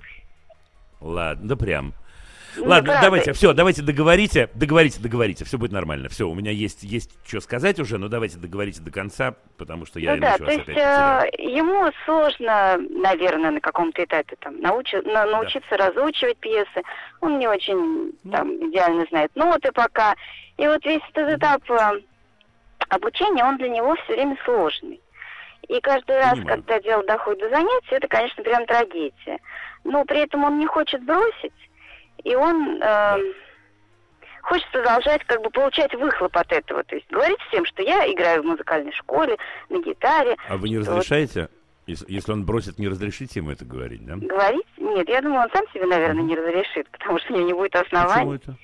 Ладно, да прям. Ну, Ладно, правда. давайте, все, давайте договорите, договорите, договорите, все будет нормально. Все, у меня есть, есть что сказать уже, но давайте договорите до конца, потому что я ну да, иначе то вас есть опять потеряю. э, ему сложно, наверное, на каком-то этапе там научи- на- научиться разучивать пьесы. Он не очень Ну. там идеально знает ноты пока. И вот весь этот этап э, обучения, он для него все время сложный. И каждый раз, Понимаю. когда дело доходит до занятий, это, конечно, прям трагедия. Но при этом он не хочет бросить, и он э, хочет продолжать как бы получать выхлоп от этого. То есть говорить всем, что я играю в музыкальной школе, на гитаре. А вы не вот разрешаете? Если, если он бросит, не разрешите ему это говорить, да? Говорить? Нет, я думаю, он сам себе, наверное, не разрешит, потому что у него не будет Почему оснований. это?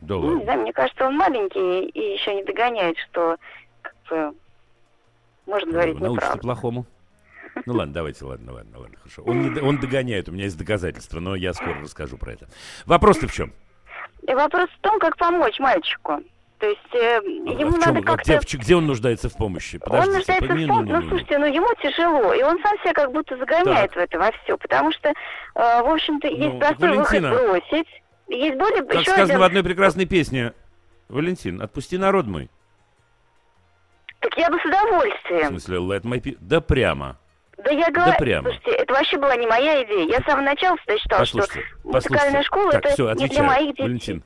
Да Ну, не ладно. знаю, мне кажется, он маленький и еще не догоняет, что как бы, можно говорить Научится неправду. плохому. Ну ладно, давайте, ладно, ладно, ладно, хорошо. Он, не он догоняет, у меня есть доказательства, но я скоро расскажу про это. Вопрос-то в чем? Вопрос в том, как помочь мальчику. То есть э, ему в чем, надо а как-то... где, в где он нуждается в помощи? Он Подождите, нуждается подни- в том, ну, ну, ну, ну. слушайте, ну ему тяжело, и он сам себя как будто загоняет в это во все, потому что, э, в общем-то, есть Ну, простой Валентина, выход бросить, есть более Как еще сказано один... в одной прекрасной песне, Валентин, отпусти народ мой. Так я бы с В удовольствием. смысле, let my Да прямо. Да я говорю, прямо. слушайте, это вообще была не моя идея. Я с самого начала всегда считала, что Послушайте, музыкальная послушайте. школа так, это все, не для отвечаю, моих детей. Валентин.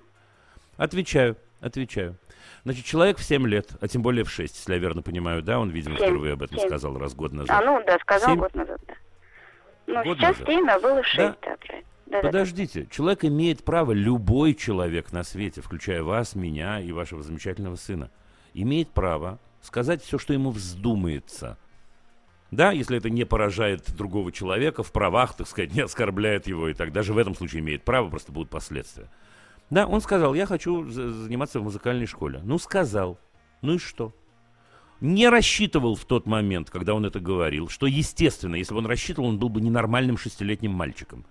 Отвечаю, отвечаю. Значит, человек в 7 лет, а тем более в 6, если я верно понимаю, да, он, видимо, Семь, впервые об этом семь. сказал раз год назад. А, ну да, сказал Семь? год назад, да. Ну, Год сейчас назад. 7, а было 6, Да. да, правильно. Да, да. Подождите, человек имеет право, любой человек на свете, включая вас, меня и вашего замечательного сына, имеет право сказать все, что ему вздумается. Да, если это не поражает другого человека в правах, так сказать, не оскорбляет его и так. Даже в этом случае имеет право, просто будут последствия. Да, он сказал, я хочу за- заниматься в музыкальной школе. Ну, сказал. Ну и что? Не рассчитывал в тот момент, когда он это говорил, что, естественно, если бы он рассчитывал, он был бы ненормальным шестилетним мальчиком.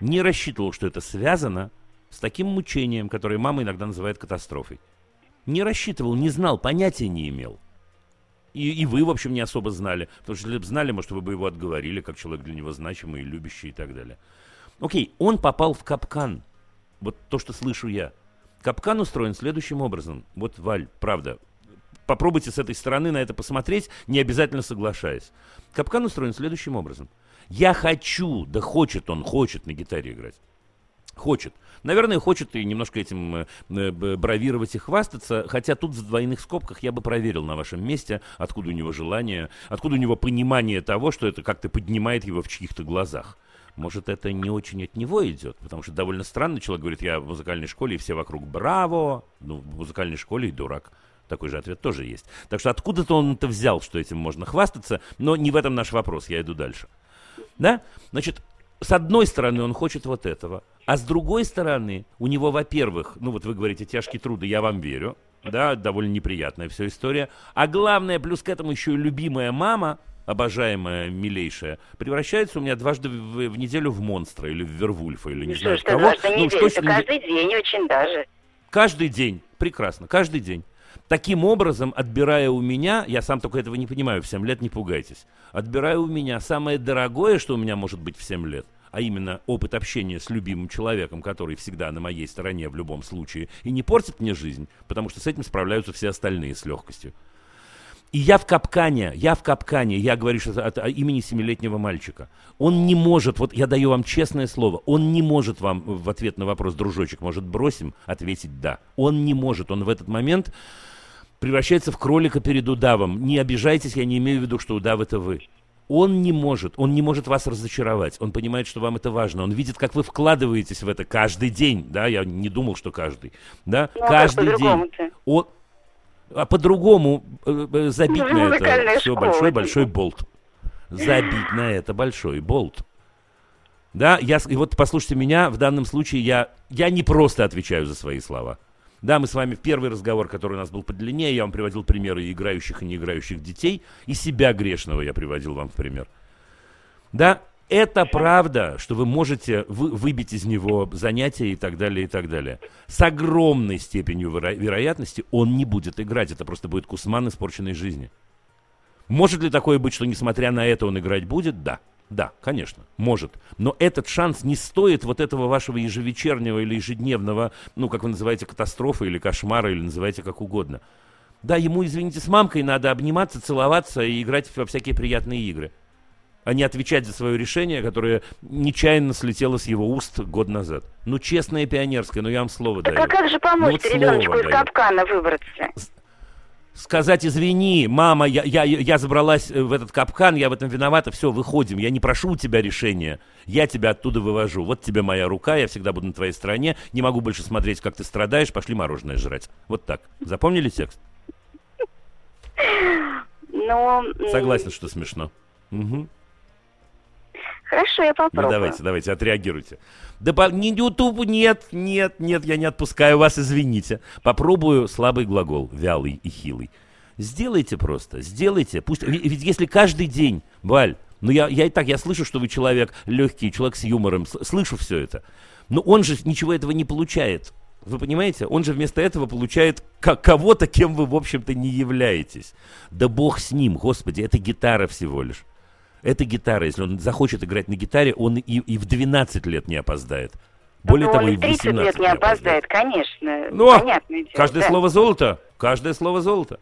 Не рассчитывал, что это связано с таким мучением, которое мама иногда называет катастрофой. Не рассчитывал, не знал, понятия не имел. И, и вы, в общем, не особо знали. Потому что если бы знали, может, вы бы его отговорили, как человек для него значимый любящий и так далее. Окей, он попал в капкан. Вот то, что слышу я. Капкан устроен следующим образом. Вот, Валь, правда, попробуйте с этой стороны на это посмотреть, не обязательно соглашаясь. Капкан устроен следующим образом. Я хочу, да хочет он, хочет на гитаре играть. Хочет. Наверное, хочет и немножко этим э, э, бравировать и хвастаться, хотя тут в двойных скобках я бы проверил на вашем месте, откуда у него желание, откуда у него понимание того, что это как-то поднимает его в чьих-то глазах. Может, это не очень от него идет, потому что довольно странно человек говорит, я в музыкальной школе, и все вокруг браво, ну, в музыкальной школе и дурак. Такой же ответ тоже есть. Так что откуда-то он это взял, что этим можно хвастаться, но не в этом наш вопрос, я иду дальше. Да? Значит, с одной стороны, он хочет вот этого, а с другой стороны, у него, во-первых, ну вот вы говорите, тяжкие труды, я вам верю, да, довольно неприятная вся история, а главное, плюс к этому еще и любимая мама, обожаемая, милейшая, превращается у меня дважды в, в неделю в монстра или в Вервульфа, или не Ну, знаю что, кого. дважды Ну, неделю, не- каждый день очень даже. Каждый день. Прекрасно. Каждый день. Таким образом, отбирая у меня, я сам только этого не понимаю, в 7 лет не пугайтесь, отбирая у меня самое дорогое, что у меня может быть в 7 лет, а именно опыт общения с любимым человеком, который всегда на моей стороне в любом случае, и не портит мне жизнь, потому что с этим справляются все остальные с легкостью. И я в капкане, я в капкане, я говорю сейчас от, от имени семилетнего мальчика. Он не может, вот я даю вам честное слово, он не может вам в ответ на вопрос, дружочек, может бросим, ответить да. Он не может, он в этот момент превращается в кролика перед удавом. Не обижайтесь, я не имею в виду, что удав это вы. Он не может, он не может вас разочаровать. Он понимает, что вам это важно. Он видит, как вы вкладываетесь в это каждый день. Да, я не думал, что каждый. Да, ну, а каждый день. Он, а по-другому э, э, забить ну, на это все большой-большой болт. Забить на это большой болт. Да, я, и вот послушайте меня, в данном случае я, я не просто отвечаю за свои слова. Да, мы с вами в первый разговор, который у нас был подлиннее, я вам приводил примеры играющих и не играющих детей, и себя грешного я приводил вам в пример. Да, это правда, что вы можете вы, выбить из него занятия и так далее, и так далее. С огромной степенью веро- вероятности он не будет играть. Это просто будет кусман испорченной жизни. Может ли такое быть, что несмотря на это он играть будет? Да. Да, конечно, может. Но этот шанс не стоит вот этого вашего ежевечернего или ежедневного, ну, как вы называете, катастрофы или кошмара, или называйте как угодно. Да, ему, извините, с мамкой надо обниматься, целоваться и играть во всякие приятные игры. А не отвечать за свое решение, которое нечаянно слетело с его уст год назад. Ну, честное пионерское, ну я вам слово так даю. Так а как же помочь ну, вот ребеночку из капкана выбраться? Сказать, извини, мама, я, я, я забралась э, в этот капкан, я в этом виновата, все, выходим, я не прошу у тебя решения, я тебя оттуда вывожу, вот тебе моя рука, я всегда буду на твоей стороне, не могу больше смотреть, как ты страдаешь, пошли мороженое жрать. Вот так. Запомнили текст? Но... Согласен, что смешно. Угу. Хорошо, я попробую. Ну, давайте, давайте, отреагируйте. Да по... не YouTube, нет, нет, нет, я не отпускаю вас, извините. Попробую слабый глагол, вялый и хилый. Сделайте просто, сделайте. Пусть, ведь если каждый день, Валь, ну я, я и так, я слышу, что вы человек легкий, человек с юмором, слышу все это. Но он же ничего этого не получает. Вы понимаете? Он же вместо этого получает кого-то, кем вы, в общем-то, не являетесь. Да бог с ним, господи, это гитара всего лишь. Это гитара. Если он захочет играть на гитаре, он и, и в 12 лет не опоздает. Более ну, того, и в 18 лет не опоздает, конечно. Ну, понятное дело, каждое да. слово золото. Каждое слово золото.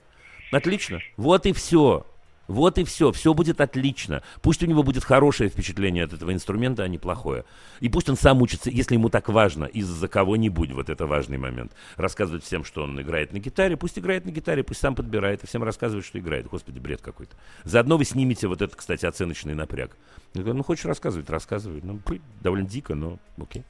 Отлично. Вот и все. Вот и все, все будет отлично. Пусть у него будет хорошее впечатление от этого инструмента, а не плохое. И пусть он сам учится, если ему так важно, из-за кого-нибудь, вот это важный момент, рассказывать всем, что он играет на гитаре, пусть играет на гитаре, пусть сам подбирает, и всем рассказывает, что играет. Господи, бред какой-то. Заодно вы снимете вот этот, кстати, оценочный напряг. Я говорю, ну, хочешь рассказывать, рассказывай. Ну, довольно дико, но окей.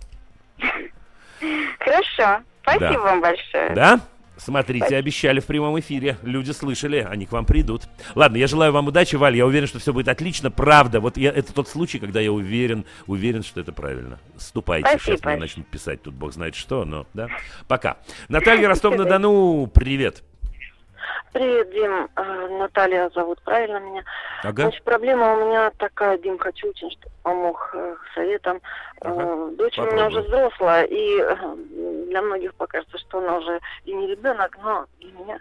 Хорошо. Спасибо да. вам большое. Да? Смотрите, обещали в прямом эфире. Люди слышали, они к вам придут. Ладно, я желаю вам удачи, Валь. Я уверен, что все будет отлично. Правда. Вот я, это тот случай, когда я уверен, уверен, что это правильно. Ступайте. Спасибо. Сейчас мне начнут писать тут бог знает что, но да. Пока. Наталья Ростов-на-Дону, привет. Привет, Дим. Э, Наталья зовут, правильно меня? Ага. Значит, проблема у меня такая, Дим, хочу очень, чтобы помог э, советом. Ага. Э, дочь Попробуй. у меня уже взрослая, и для многих покажется, что она уже и не ребенок, но для меня,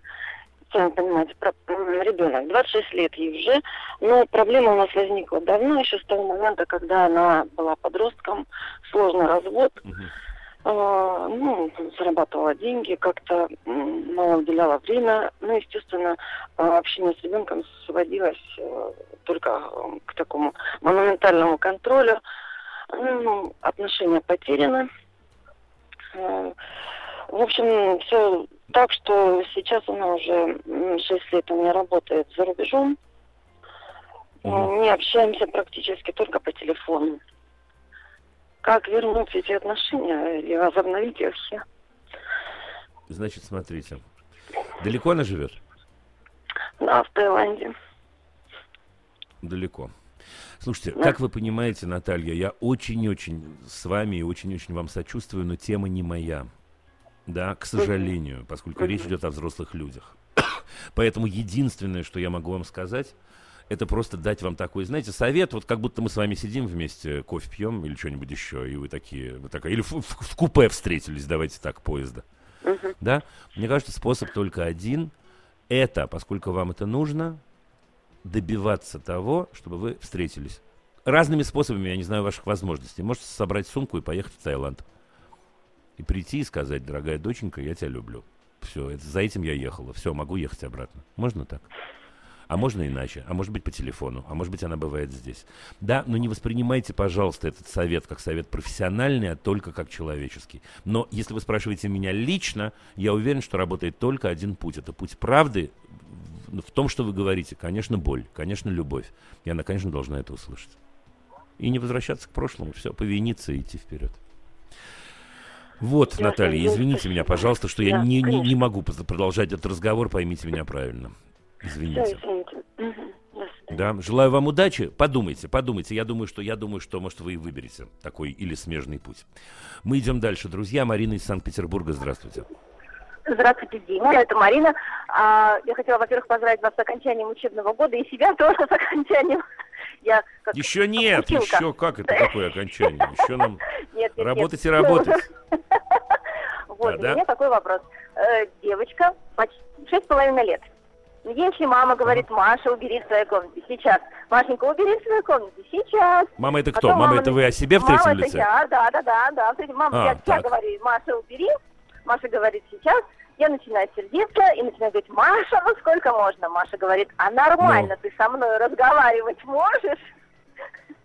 сами понимаете, ребенок. 26 лет ей уже, но проблема у нас возникла давно, еще с того момента, когда она была подростком, сложный развод. Угу а, ну, зарабатывала деньги, как-то мало уделяла время. Ну, естественно, а, общение с ребенком сводилось э, только к такому монументальному контролю. Ну, отношения потеряны. А, в общем, все так, что сейчас она уже 6 лет у меня работает за рубежом. Угу. Не общаемся практически только по телефону. Как вернуть эти отношения или возобновить их все? Значит, смотрите. Далеко она живет? Да, в Таиланде. Далеко. Слушайте, да. как вы понимаете, Наталья, я очень-очень с вами и очень-очень вам сочувствую, но тема не моя. Да, к сожалению, поскольку речь идет о взрослых людях. Поэтому единственное, что я могу вам сказать, это просто дать вам такой, знаете, совет, вот как будто мы с вами сидим вместе, кофе пьем или что-нибудь еще, и вы такие, вы такая, или в, в, в купе встретились, давайте так, поезда. Uh-huh. Да? Мне кажется, способ только один. Это, поскольку вам это нужно, добиваться того, чтобы вы встретились. Разными способами, я не знаю ваших возможностей. Можете собрать сумку и поехать в Таиланд. И прийти и сказать, дорогая доченька, я тебя люблю. Все, это, за этим я ехала. Все, могу ехать обратно. Можно так? А можно иначе, а может быть по телефону, а может быть она бывает здесь. Да, но не воспринимайте, пожалуйста, этот совет как совет профессиональный, а только как человеческий. Но если вы спрашиваете меня лично, я уверен, что работает только один путь. Это путь правды, в том, что вы говорите, конечно, боль, конечно, любовь. И она, конечно, должна это услышать. И не возвращаться к прошлому, все, повиниться и идти вперед. Вот, я Наталья, извините меня, пожалуйста, что я не, не, не могу продолжать этот разговор, поймите меня правильно. Извините. Да, желаю вам удачи. Подумайте, подумайте. Я думаю, что я думаю, что может вы и выберете такой или смежный путь. Мы идем дальше, друзья. Марина из Санкт-Петербурга, здравствуйте. Здравствуйте, Дима. Это Марина. А, я хотела, во-первых, поздравить вас с окончанием учебного года и себя тоже с окончанием. Я как еще нет, училка. еще как это такое окончание? Еще нам нет, нет, работать нет. и работать. Вот, у меня такой вопрос. Э, девочка, шесть с половиной лет. Если мама говорит, Маша, убери в своей комнате, сейчас. Машенька, убери в своей комнате, сейчас. Мама это кто? Потом мама, это вы о себе в третьем мама лице? Мама это я, да, да, да, да. Мама, а, я, я говорю, Маша, убери. Маша говорит, сейчас. Я начинаю сердиться и начинаю говорить, Маша, ну сколько можно? Маша говорит, а нормально, ну. ты со мной разговаривать можешь?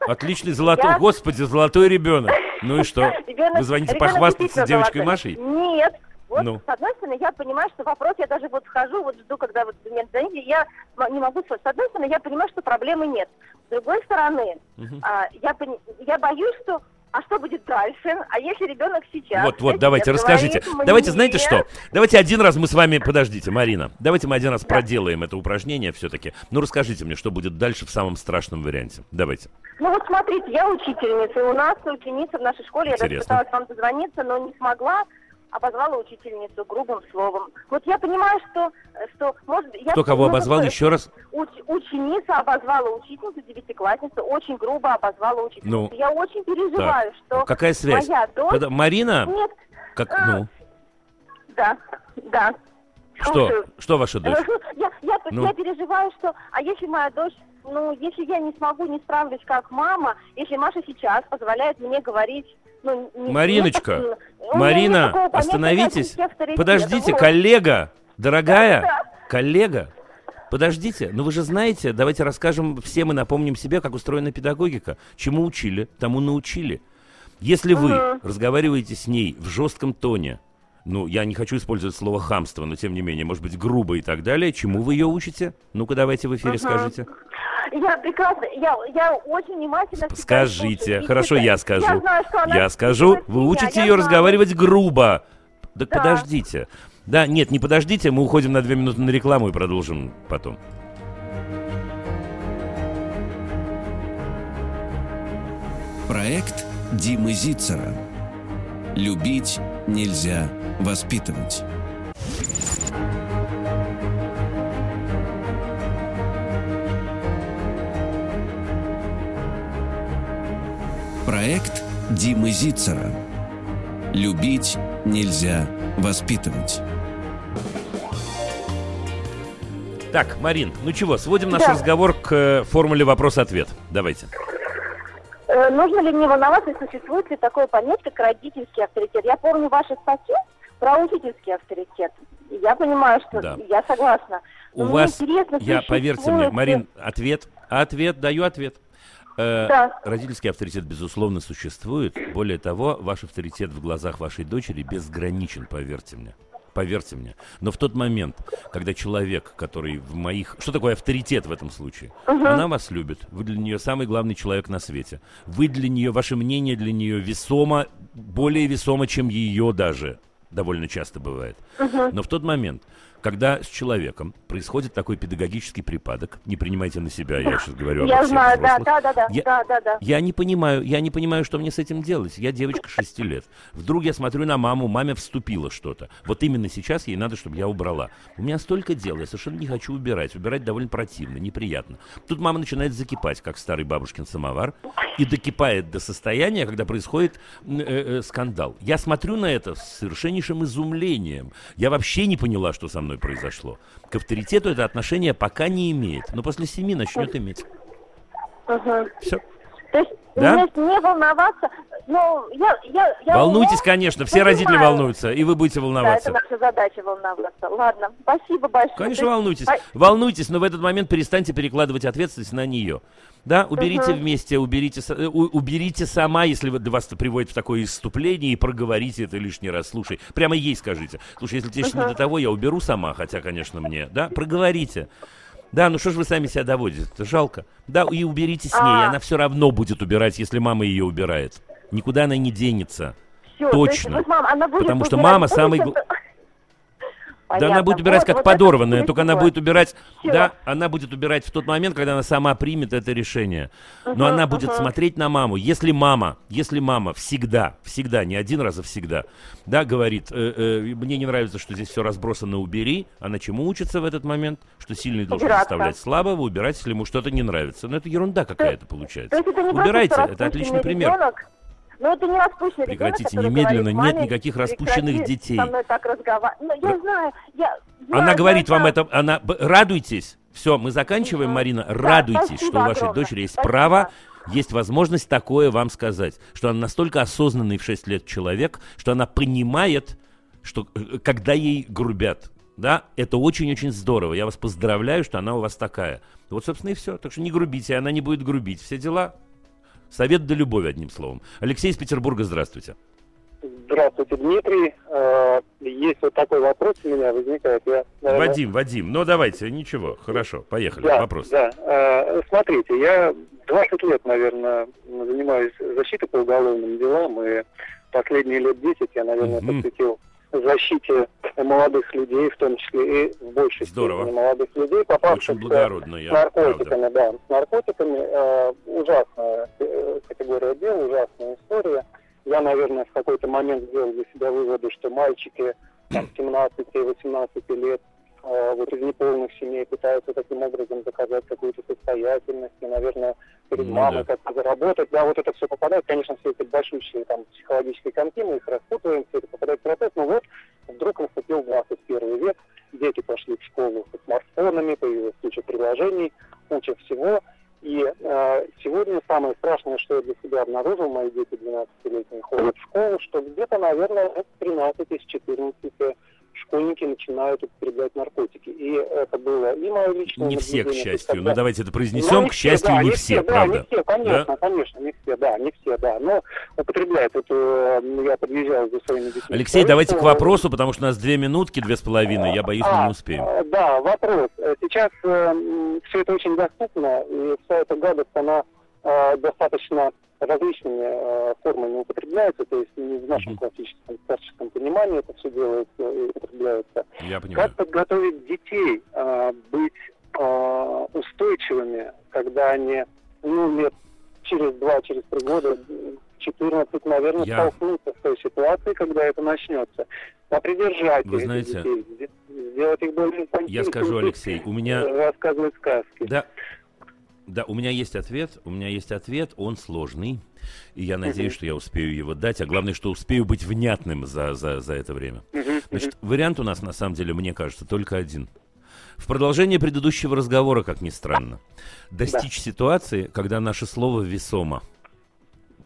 Отличный золотой, я... господи, золотой ребенок. Ну и что? Ребенок, Вы звоните похвастаться девочкой золотой. Машей? Нет, вот, ну. с одной стороны, я понимаю, что вопрос, я даже вот вхожу, вот жду, когда вот меня звоните, я не могу сказать. С одной стороны, я понимаю, что проблемы нет. С другой стороны, угу. а, я, я боюсь, что а что будет дальше? А если ребенок сейчас... Вот, вот, давайте, расскажите. Говорит, давайте, знаете что? Давайте один раз мы с вами... Подождите, Марина. Давайте мы один раз да. проделаем это упражнение все-таки. Ну, расскажите мне, что будет дальше в самом страшном варианте. Давайте. Ну, вот смотрите, я учительница. И у нас ученица в нашей школе. Интересно. Я даже пыталась вам дозвониться, но не смогла обозвала учительницу грубым словом. Вот я понимаю, что... что может, я Кто кого обозвал еще раз? Уч, ученица обозвала учительницу, девятиклассницу, очень грубо обозвала учительницу. Ну, я очень переживаю, так. что... Какая связь? Моя дочь... Под... Марина? Нет. Как, а... ну? Да, да. Что? Слушаю. Что ваша дочь? Я, я, ну? я переживаю, что... А если моя дочь ну, если я не смогу, не справлюсь как мама, если Маша сейчас позволяет мне говорить ну, Мариночка, Марина, остановитесь. Подождите, коллега, дорогая, да, да. коллега, подождите. Ну вы же знаете, давайте расскажем всем и напомним себе, как устроена педагогика. Чему учили, тому научили. Если вы разговариваете с ней в жестком тоне, ну, я не хочу использовать слово хамство, но тем не менее, может быть, грубо и так далее, чему вы ее учите? Ну-ка, давайте в эфире угу. скажите. Я прекрасно, я, я очень внимательно... Скажите, хорошо, я скажу. Я, знаю, что она я скажу, вы учите ее разговаривать грубо. Так да. подождите. Да, нет, не подождите, мы уходим на две минуты на рекламу и продолжим потом. Проект Димы Зицера. Любить нельзя воспитывать. Проект Димы Зицера. Любить нельзя воспитывать. Так, Марин, ну чего, сводим наш да. разговор к э, формуле вопрос-ответ. Давайте. Э, нужно ли мне волноваться, существует ли такое понятие, как родительский авторитет? Я помню вашу статью про учительский авторитет. Я понимаю, что да. я согласна. У вас, я, поверьте мне, Марин, ответ, ответ, даю ответ. Э, да. Родительский авторитет, безусловно, существует. Более того, ваш авторитет в глазах вашей дочери безграничен, поверьте мне. Поверьте мне. Но в тот момент, когда человек, который в моих... Что такое авторитет в этом случае? Угу. Она вас любит. Вы для нее самый главный человек на свете. Вы для нее, ваше мнение для нее весомо, более весомо, чем ее даже. Довольно часто бывает. Угу. Но в тот момент, когда с человеком происходит такой педагогический припадок, не принимайте на себя, я сейчас говорю Я знаю, да, да, да, да, я, да, да, да. Я не понимаю, я не понимаю, что мне с этим делать. Я девочка 6 лет. Вдруг я смотрю на маму, маме вступило что-то. Вот именно сейчас ей надо, чтобы я убрала. У меня столько дел, я совершенно не хочу убирать. Убирать довольно противно, неприятно. Тут мама начинает закипать, как старый бабушкин самовар, и докипает до состояния, когда происходит э, э, скандал. Я смотрю на это с совершеннейшим изумлением. Я вообще не поняла, что со мной произошло. К авторитету это отношение пока не имеет, но после семи начнет иметь. Угу. Все. То есть да? не волноваться, ну, я, я, я Волнуйтесь, конечно, все понимаю. родители волнуются, и вы будете волноваться. Да, это наша задача волноваться. Ладно, спасибо большое. Конечно, волнуйтесь. Волнуйтесь, но в этот момент перестаньте перекладывать ответственность на нее. Да, уберите угу. вместе, уберите, э, уберите сама, если вас это приводит в такое исступление, и проговорите это лишний раз. Слушай, прямо ей скажите. Слушай, если тебе угу. не до того, я уберу сама, хотя, конечно, мне. Да, проговорите. Да, ну что ж вы сами себя доводите? Это жалко. Да, и уберите с ней, а. она все равно будет убирать, если мама ее убирает. Никуда она не денется. Все, Точно. Есть, мама, она будет Потому что мама самый... Понятно. Да она будет убирать вот, как вот подорванная, только она будет убирать, Все. да, она будет убирать в тот момент, когда она сама примет это решение. Но uh-huh, она будет uh-huh. смотреть на маму. Если мама, если мама всегда, всегда, не один раз, а всегда, да, говорит, э, э, мне не нравится, что здесь все разбросано, убери. Она чему учится в этот момент? Что сильный должен Убираться. заставлять слабого, убирать, если ему что-то не нравится. Но это ерунда какая-то получается. это Убирайте, это отличный пример. Ребенок, но это не распущенный Прекратите ребенок, немедленно, говорит, нет никаких распущенных детей. Со мной так разговаривать. Ну, я знаю, я, я Она говорит вам это, она, радуйтесь. Все, мы заканчиваем, Марина. Радуйтесь, что у вашей огромное. дочери есть спасибо. право есть возможность такое вам сказать, что она настолько осознанный в 6 лет человек, что она понимает, что э, когда ей грубят, да, это очень-очень здорово. Я вас поздравляю, что она у вас такая. Вот, собственно, и все. Так что не грубите, она не будет грубить. Все дела Совет до любови, одним словом. Алексей из Петербурга, здравствуйте. Здравствуйте, Дмитрий. Э, есть вот такой вопрос у меня возникает. Я, наверное... Вадим, Вадим, ну давайте, ничего, хорошо, поехали, да, вопрос. Да, э, смотрите, я 20 лет, наверное, занимаюсь защитой по уголовным делам, и последние лет 10 я, наверное, mm-hmm. посвятил защите молодых людей, в том числе и в большей Здорово. степени молодых людей, попавших с наркотиками, да, с наркотиками. Э, ужасная э, категория дел, ужасная история. Я, наверное, в какой-то момент сделал для себя выводы, что мальчики там, 17-18 лет вот из неполных семей пытаются таким образом доказать какую-то состоятельность и, наверное, перед ну, мамой да. как-то заработать. Да, вот это все попадает, конечно, все эти большущие там психологические комки, мы их распутываем, все это попадает в процесс, но вот вдруг наступил 21 век, дети пошли в школу со смартфонами, появилась куча приложений, куча всего, и э, сегодня самое страшное, что я для себя обнаружил, мои дети 12-летние ходят в школу, что где-то, наверное, от 13 из 14 школьники начинают употреблять наркотики. И это было и мое личное Не все, к счастью. Когда... Ну, давайте это произнесем. Ну, к счастью, да, не, все, все, правда. Да, не все, конечно, да? конечно, не все, да, не все, да. Но употребляют. Вот э, я подъезжал за своими детьми. Алексей, давайте к вопросу, потому что у нас две минутки, две с половиной. Я боюсь, а, мы не успеем. А, да, вопрос. Сейчас э, все это очень доступно, и вся эта гадость, она э, достаточно различными э, формами употребляется, то есть не в нашем классическом, классическом понимании это все делается и употребляется. Я понимаю. Как подготовить детей э, быть э, устойчивыми, когда они, ну, лет через два, через три года, 14, наверное, Я... столкнутся с той ситуацией, когда это начнется. Попридержать Вы знаете, детей, сделать их более Я скажу, Алексей, у меня... Рассказывать сказки. Да, да, у меня есть ответ. У меня есть ответ. Он сложный. И я надеюсь, что я успею его дать. А главное, что успею быть внятным за, за, за это время. Значит, вариант у нас, на самом деле, мне кажется, только один. В продолжение предыдущего разговора, как ни странно, достичь да. ситуации, когда наше слово весомо.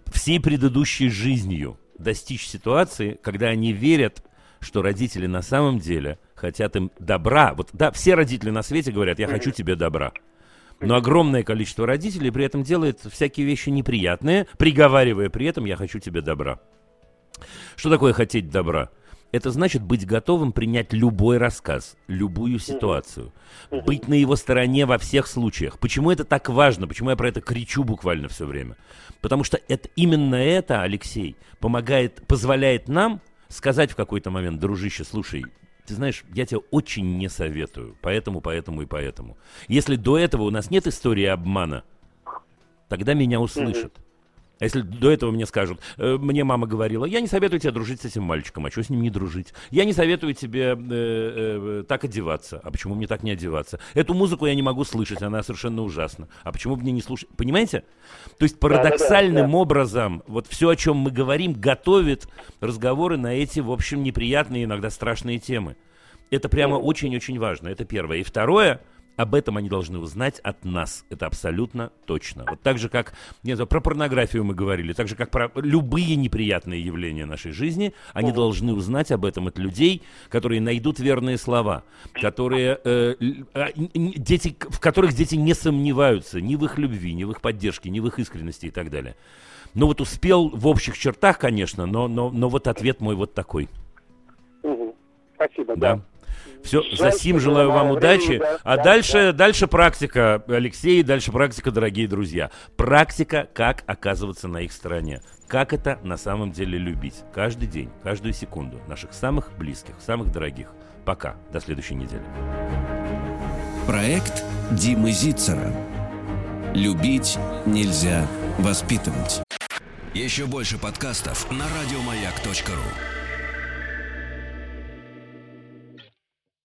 Всей предыдущей жизнью достичь ситуации, когда они верят, что родители на самом деле хотят им добра. Вот да, все родители на свете говорят, я хочу тебе добра. Но огромное количество родителей при этом делает всякие вещи неприятные, приговаривая при этом «я хочу тебе добра». Что такое хотеть добра? Это значит быть готовым принять любой рассказ, любую ситуацию, быть на его стороне во всех случаях. Почему это так важно? Почему я про это кричу буквально все время? Потому что это, именно это, Алексей, помогает, позволяет нам сказать в какой-то момент, дружище, слушай, ты знаешь, я тебе очень не советую. Поэтому, поэтому и поэтому. Если до этого у нас нет истории обмана, тогда меня услышат. А если до этого мне скажут, э, мне мама говорила, я не советую тебе дружить с этим мальчиком, а что с ним не дружить? Я не советую тебе э, э, так одеваться, а почему мне так не одеваться? Эту музыку я не могу слышать, она совершенно ужасна. А почему мне не слушать? Понимаете? То есть парадоксальным да, да, да, образом вот все, о чем мы говорим, готовит разговоры на эти, в общем, неприятные, иногда страшные темы. Это прямо очень-очень важно. Это первое. И второе, об этом они должны узнать от нас. Это абсолютно точно. Вот так же, как не знаю, про порнографию мы говорили, так же, как про любые неприятные явления нашей жизни, они должны узнать об этом от людей, которые найдут верные слова, которые, э, а, дети, в которых дети не сомневаются ни в их любви, ни в их поддержке, ни в их искренности и так далее. Ну вот успел в общих чертах, конечно, но, но, но вот ответ мой вот такой. Угу. Спасибо, да. да. Все, за сим желаю вам удачи. Да, а да, дальше, да. дальше практика, Алексей, дальше практика, дорогие друзья. Практика, как оказываться на их стороне. Как это на самом деле любить. Каждый день, каждую секунду. Наших самых близких, самых дорогих. Пока. До следующей недели. Проект Димы Зицера. Любить нельзя воспитывать. Еще больше подкастов на радиомаяк.ру